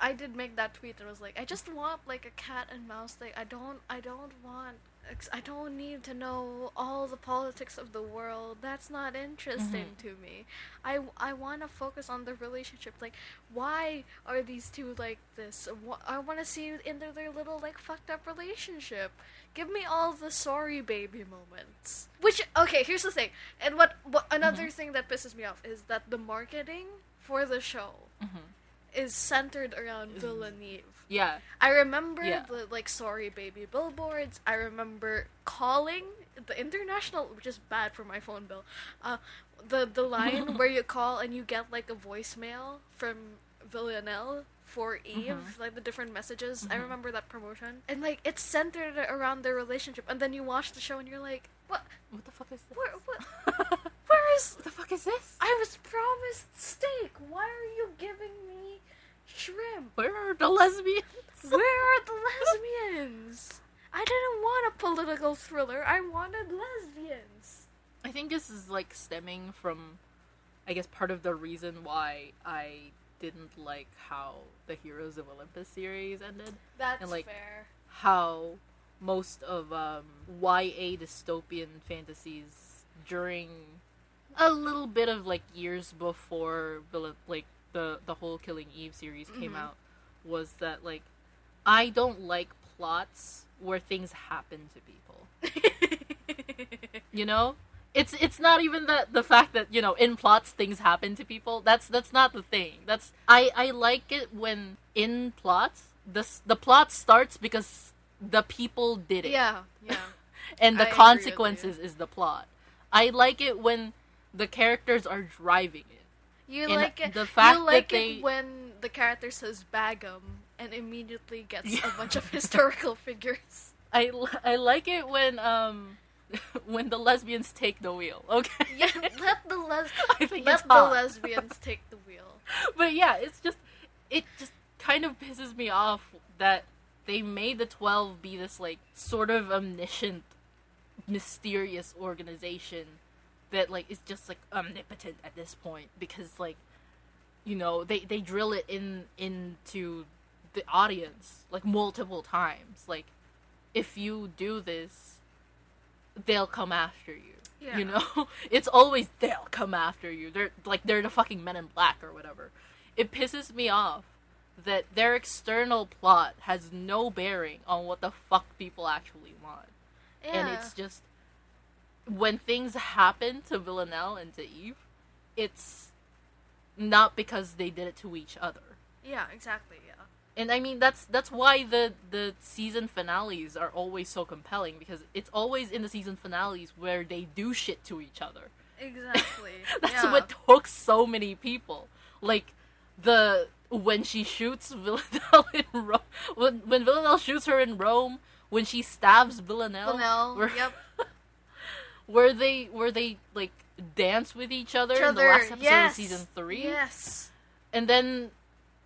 I I did make that tweet and was like, I just want like a cat and mouse thing. I don't I don't want ex- I don't need to know all the politics of the world. That's not interesting Mhm. to me. I I want to focus on the relationship. Like, why are these two like this? I want to see into their little like fucked up relationship. Give me all the sorry baby moments. Which okay, here's the thing. And what, what another thing that pisses me off is that the marketing for the show Mhm. is centered around Villaneve. Yeah, I remember Yeah. the like sorry baby billboards. I remember calling the international, which is bad for my phone bill. Uh, the the line where you call and you get like a voicemail from Villanelle for Eve, Mhm. like the different messages. I Mhm. remember that promotion, and like it's centered around their relationship. And then you watch the show and you're like, what? what the fuck is this? Where? What? Where is? what the fuck is this? I was promised steak. Why are you giving me shrimp? Where are the lesbians? Where are the lesbians? I didn't want a political thriller. I wanted lesbians. I think this is like stemming from, I guess, part of the reason why I didn't like how the Heroes of Olympus series ended. That's And, like, fair. How most of um, YA dystopian fantasies during a little bit of like years before like the the whole Killing Eve series came Mhm. out was that like I don't like plots where things happen to people. you know? It's it's not even that the fact that you know in plots things happen to people. That's that's not the thing. That's i i like it when in plots the the plot starts because the people did it. Yeah, yeah. and the with consequences is the plot. I like it when the characters are driving it You And like it. the fact you that like they- it when the character says "bagum" and immediately gets a bunch of historical figures. i i like it when um when the lesbians take the wheel okay Yeah, let the les- let the lesbians take the wheel. but yeah, it's just it just kind of pisses me off that they made the 12 be this like sort of omniscient mysterious organization that like is just like omnipotent at this point because like you know they they drill it in into the audience like multiple times. Like if you do this they'll come after you Yeah. you know? It's always they'll come after you. They're like they're the fucking men in black or whatever. It pisses me off that their external plot has no bearing on what the fuck people actually want. Yeah. and it's just when things happen to Villanelle and to Eve, it's not because they did it to each other. yeah, exactly. Yeah. And I mean that's that's why the the season finales are always so compelling because it's always in the season finales where they do shit to each other. Exactly. That's yeah. what hooks so many people. Like the when she shoots Villanelle in Rome, when when Villanelle shoots her in Rome, when she stabs Villanelle, Villanelle, where, yep. Where they where they like dance with each other Each in the last episode yes. of season three, Yes. and then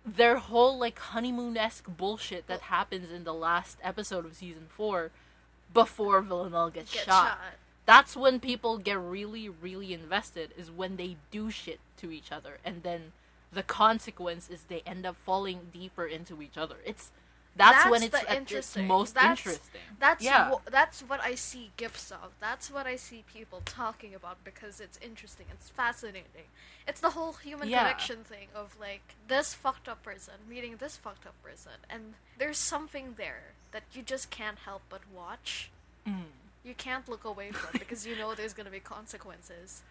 their whole like honeymoon esque bullshit that happens in the last episode of season four before Villanelle gets Get shot. shot. That's when people get really, really invested. Is when they do shit to each other, and then the consequence is they end up falling deeper into each other. It's that's, when it's at its most that's, interesting. That's yeah. wh- that's what I see gifs of. That's what I see people talking about because it's interesting. It's fascinating. It's the whole human Yeah. connection thing of like this fucked up person meeting this fucked up person, and there's something there that you just can't help but watch. Mm. You can't look away from because you know there's gonna be consequences.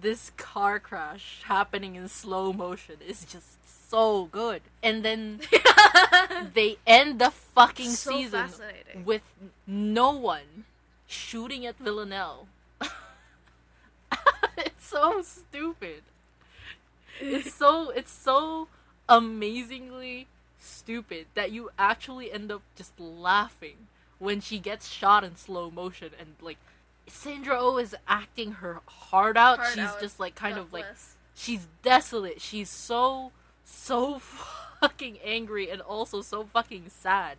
This car crash happening in slow motion is just so good. And then they end the fucking So season with no one shooting at Villanelle. it's so stupid. It's so it's so amazingly stupid that you actually end up just laughing when she gets shot in slow motion and like Sandra Oh is acting her heart out. Hard she's out. just like kind God of like she's desolate. She's so so fucking angry and also so fucking sad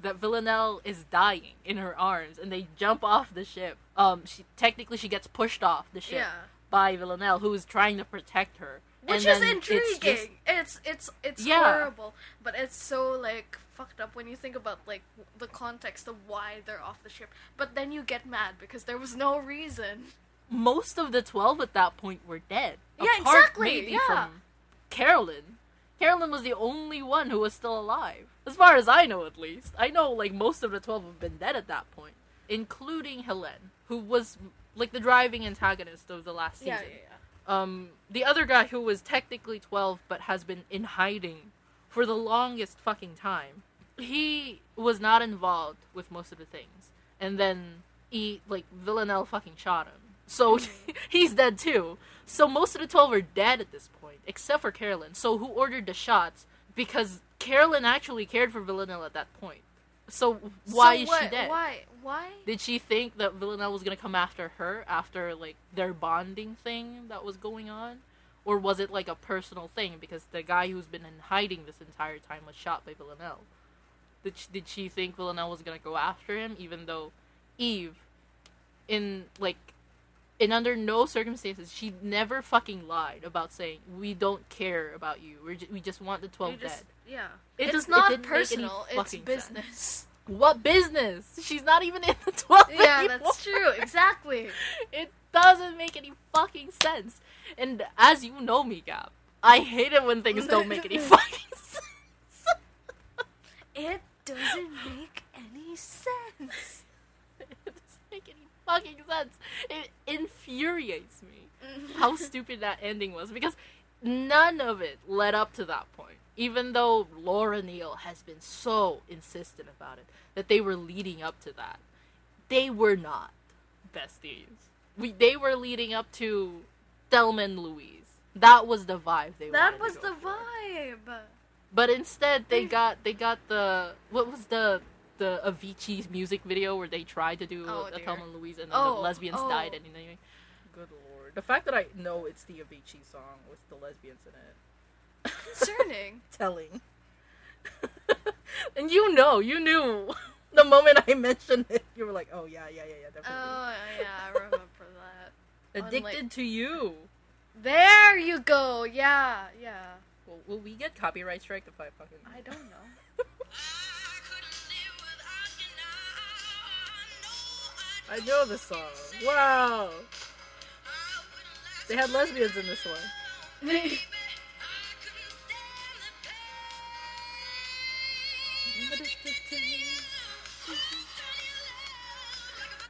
that Villanelle is dying in her arms and they jump off the ship. Um she technically she gets pushed off the ship Yeah. by Villanelle who is trying to protect her. Which is then it's intriguing. just- It's it's it's Yeah. horrible, but it's so like fucked up when you think about like the context of why they're off the ship. But then you get mad because there was no reason. most of the 12 at that point were dead. Yeah, exactly, Maybe yeah. from Carolyn. Carolyn was the only one who was still alive. As far as I know, at least. I know, like, most of the 12 have been dead at that point. Including Helen, who was, like, the driving antagonist of the last season. Yeah, yeah, yeah. Um, the other guy who was technically 12 but has been in hiding for the longest fucking time. He was not involved with most of the things. And then he like Villanelle fucking shot him. So he's dead too. So most of the 12 are dead at this point except for Carolyn. So who ordered the shots because Carolyn actually cared for Villanelle at that point. So why So is what- she dead? Why? Why? Did she think that Villanelle was gonna come after her after like their bonding thing that was going on, or was it like a personal thing because the guy who's been in hiding this entire time was shot by Villanelle? Did she, did she think Villanelle was gonna go after him even though Eve, in like, in under no circumstances she never fucking lied about saying we don't care about you. We we just want the twelve just- dead. Yeah. It it's does- not any personal. It's business. What business? She's not even in the twelve. yeah, anymore. that's true. Exactly. It doesn't make any fucking sense. And as you know me, Gab, I hate it when things don't make any fucking sense. It doesn't make any sense. it doesn't make any fucking sense. It infuriates me how stupid that ending was because none of it led up to that point. Even though Laura Neal has been so insistent about it that they were leading up to that, they were not besties. We they were leading up to Thelma and Louise. That was the vibe they that was the for. vibe. But instead, they got they got the what was the the Avicii's music video where they tried to do Oh, a dear. Thelma and Louise and Oh, the lesbians oh. died anyway. Good lord! The fact that I know it's the Avicii song with the lesbians in it, Concerning. telling. and you know, you knew the moment I mentioned it. You were like, "Oh yeah, yeah, yeah, yeah, oh, definitely." Oh yeah, I remember that. Addicted unlike- to you. There you go. Yeah, yeah. Will, will we get copyright strike if I fucking? I don't know. I know the song. Wow. They had lesbians in this one.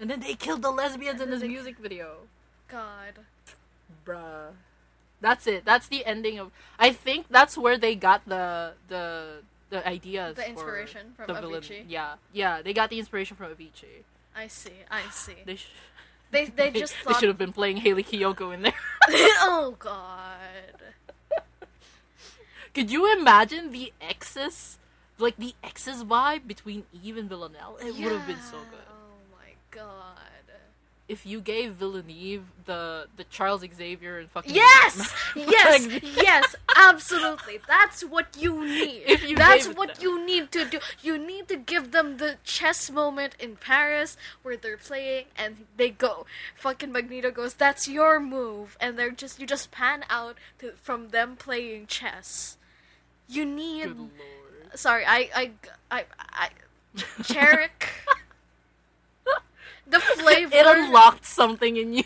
And then they killed the lesbians in this they- music video. God. Bruh. That's it. That's the ending of. I think that's where they got the the the ideas. The inspiration from the villain. Avicii. Yeah, yeah. They got the inspiration from Avicii. I see. I see. They sh- They they just they should have been playing Hayley Kiyoko in there. oh God. Could you imagine the exes, like the exes vibe between Eve and Villanelle? It would have been so good. Oh my God. If you gave Villaneve the the Charles Xavier and fucking Yes, yes, yes, absolutely. That's what you need. If you That's what them. you need to do. You need to give them the chess moment in Paris where they're playing and they go. Fucking Magneto goes, "That's your move," and they're just you just pan out to from them playing chess. You need. Sorry, I I I I. the flavor. It unlocked something in you.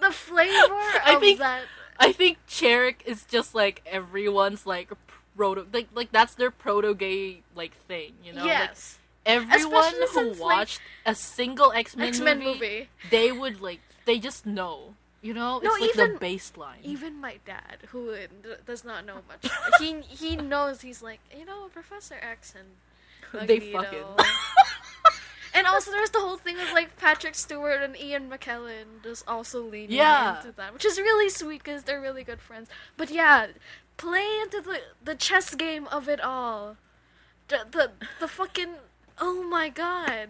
the flavor I of think- that. I think Cherik is just like everyone's like proto like like that's their proto gay like thing, you know? Like yes. everyone Especially who since, like, watched a single X Men movie, movie. they would like they just know. You know? It's No, like even- the baseline. Even my dad, who does not know much, he he knows. He's like, you know, Professor X and Magneto. they Magneto." fucking And also, there's the whole thing with like Patrick Stewart and Ian McKellen just also leaning Yeah. into that, which is really sweet because they're really good friends. But yeah, play into the the chess game of it all. The the the fucking oh my god.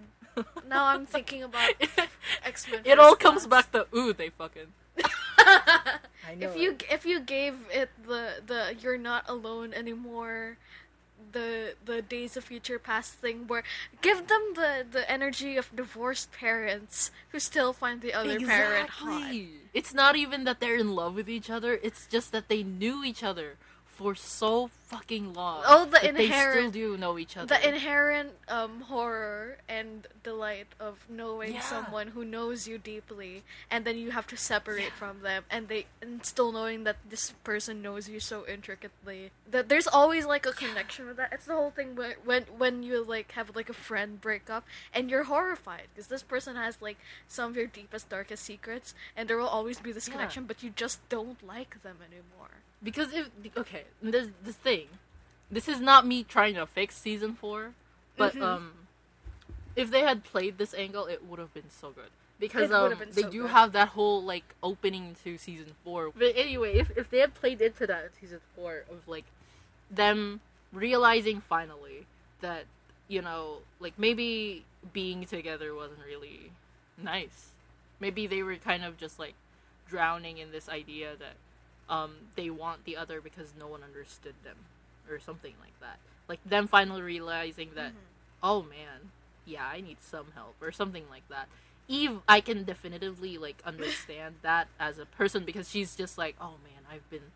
Now I'm thinking about X Men. it all comes back to ooh, they fucking. I know if you if you gave it the the you're not alone anymore the the days of future past thing where give them the the energy of divorced parents who still find the other parent hot It's not even that they're in love with each other. It's just that they knew each other for so fucking long. Oh, the that they still inherent- do know each other. the inherent um horror and delight of knowing Yeah. someone who knows you deeply and then you have to separate Yeah. from them and they and still knowing that this person knows you so intricately that there's always like a connection with that it's the whole thing where, when when you like have like a friend break up and you're horrified because this person has like some of your deepest darkest secrets and there will always be this Yeah. connection but you just don't like them anymore Because if okay, this the thing, this is not me trying to fix season four, but Mhm. um, if they had played this angle, it would have been so good. Because um, they so do good. have that whole like opening to season four. But anyway, if if they had played into that in season four of like them realizing finally that you know like maybe being together wasn't really nice. Maybe they were kind of just like drowning in this idea that um, they want the other because no one understood them or something like that. Like them finally realizing that, oh man, yeah, I need some help or something like that. Eve, I can definitively like understand that as a person because she's just like, oh man, I've been,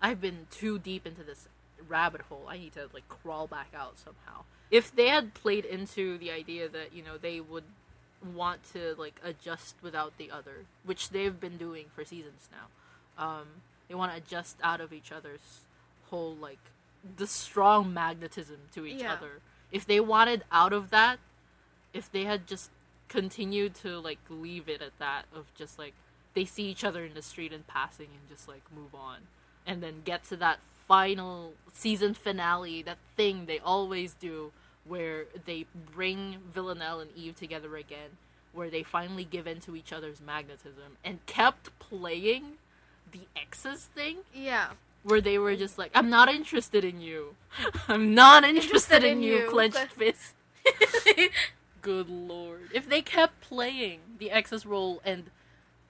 I've been too deep into this rabbit hole. I need to like crawl back out somehow. If they had played into the idea that you know they would want to like adjust without the other, which they've been doing for seasons now. Um, they want to adjust out of each other's whole like the strong magnetism to each Yeah. other. If they wanted out of that, if they had just continued to like leave it at that of just like they see each other in the street and passing and just like move on and then get to that final season finale, that thing they always do where they bring Villanelle and Eve together again, where they finally give in to each other's magnetism and kept playing the exes thing yeah where they were just like, I'm not interested in you. I'm not interested, in, in you, you." clenched But- fist. Good lord. If they kept playing the exes role and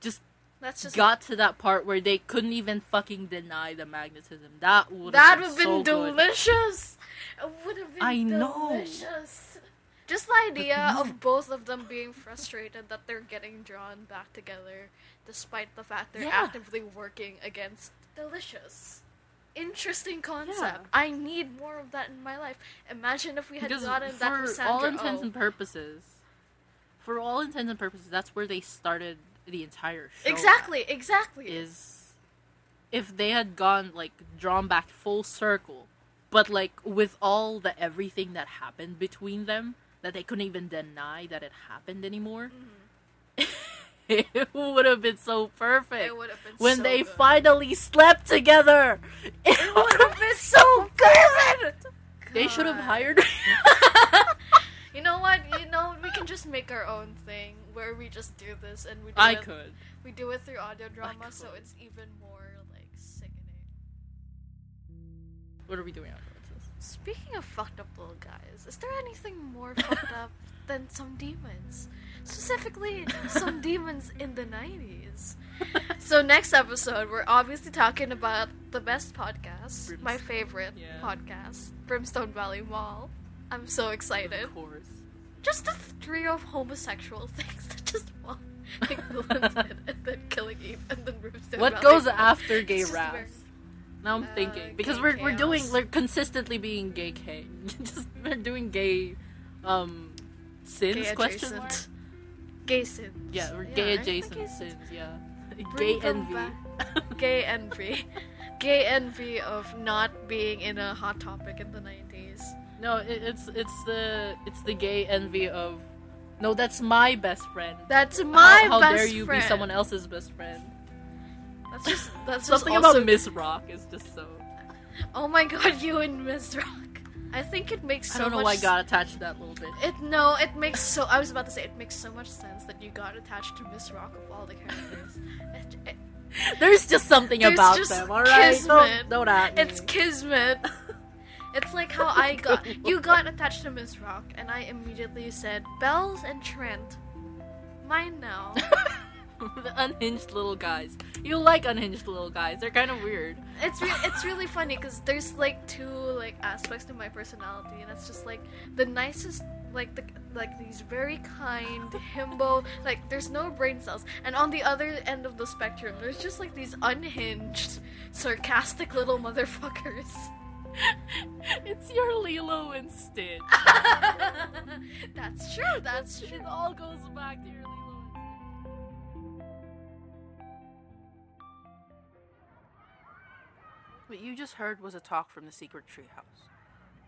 just that's just got to that part where they couldn't even fucking deny the magnetism, that would That have would been, have been so delicious. It would have been I know. Just the idea of both of them being frustrated that they're getting drawn back together, despite the fact they're Yeah. actively working against delicious. Interesting concept. Yeah. I need more of that in my life. Imagine if we had Because gotten that for all intents Oh. and purposes, for all intents and purposes, that's where they started the entire show. at. Exactly, exactly. is if they had gone like drawn back full circle, but like with all the everything that happened between them that they couldn't even deny that it happened anymore. it would have been so perfect Mm-hmm. It would have been when so they good. finally slept together. It would have been so good. They should have God. hired. You know what? You know we can just make our own thing where we just do this and we do I it. could. We do it through audio drama, so it's even more like sickening. What are we doing afterwards? Speaking of fucked up little guys, is there anything more fucked up than some demons? Specifically, some demons in the 90s. So, next episode, we're obviously talking about the best podcast, my favorite yeah. podcast, Brimstone Valley Mall. I'm so excited. Of course. Just the trio of homosexual things that just like and then killing Eve, and then Brimstone Valley. What Valley goes Mall. after gay It's just wrath? very- Now I'm Uh, thinking because we're we're doing we're consistently being gay K. Just we're doing gay um sins Gay question mark. Gay sins. Yeah, we're Yeah, gay adjacent gay sins. Yeah, Bring gay envy. Gay envy. Gay envy of not being in a hot topic in the 90s. no, it, it's it's the it's the gay envy of. No, that's my best friend. That's my how, how best dare you friend. be someone else's best friend? That's just that's Something just also, about Miss Rock is just so. Oh my god, you and Miss Rock. I think it makes so I don't know much why I got attached to that little bit. It no, it makes so. I was about to say it makes so much sense that you got attached to Miss Rock of all the characters. It- it- There's just something There's about just them. All right, kismet. don't don't at me. it's kismet. It's like how I got you got attached to Miss Rock, and I immediately said Bells and Trent mine now. the unhinged little guys. You like unhinged little guys. They're kind of weird. it's re- it's really funny because there's like two like aspects to my personality, and it's just like the nicest, like the like these very kind himbo. Like there's no brain cells, and on the other end of the spectrum, there's just like these unhinged, sarcastic little motherfuckers. it's your Lilo and Stitch. That's true. That's true. It all goes back to your What you just heard was a talk from the Secret Treehouse.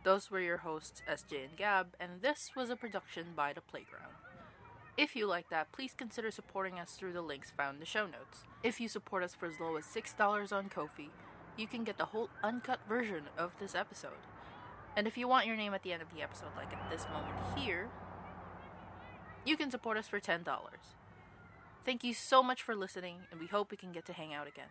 Those were your hosts, SJ and Gab, and this was a production by The Playground. If you like that, please consider supporting us through the links found in the show notes. If you support us for as low as $6 on Ko-fi, you can get the whole uncut version of this episode. And if you want your name at the end of the episode, like at this moment here, you can support us for $10. Thank you so much for listening, and we hope we can get to hang out again.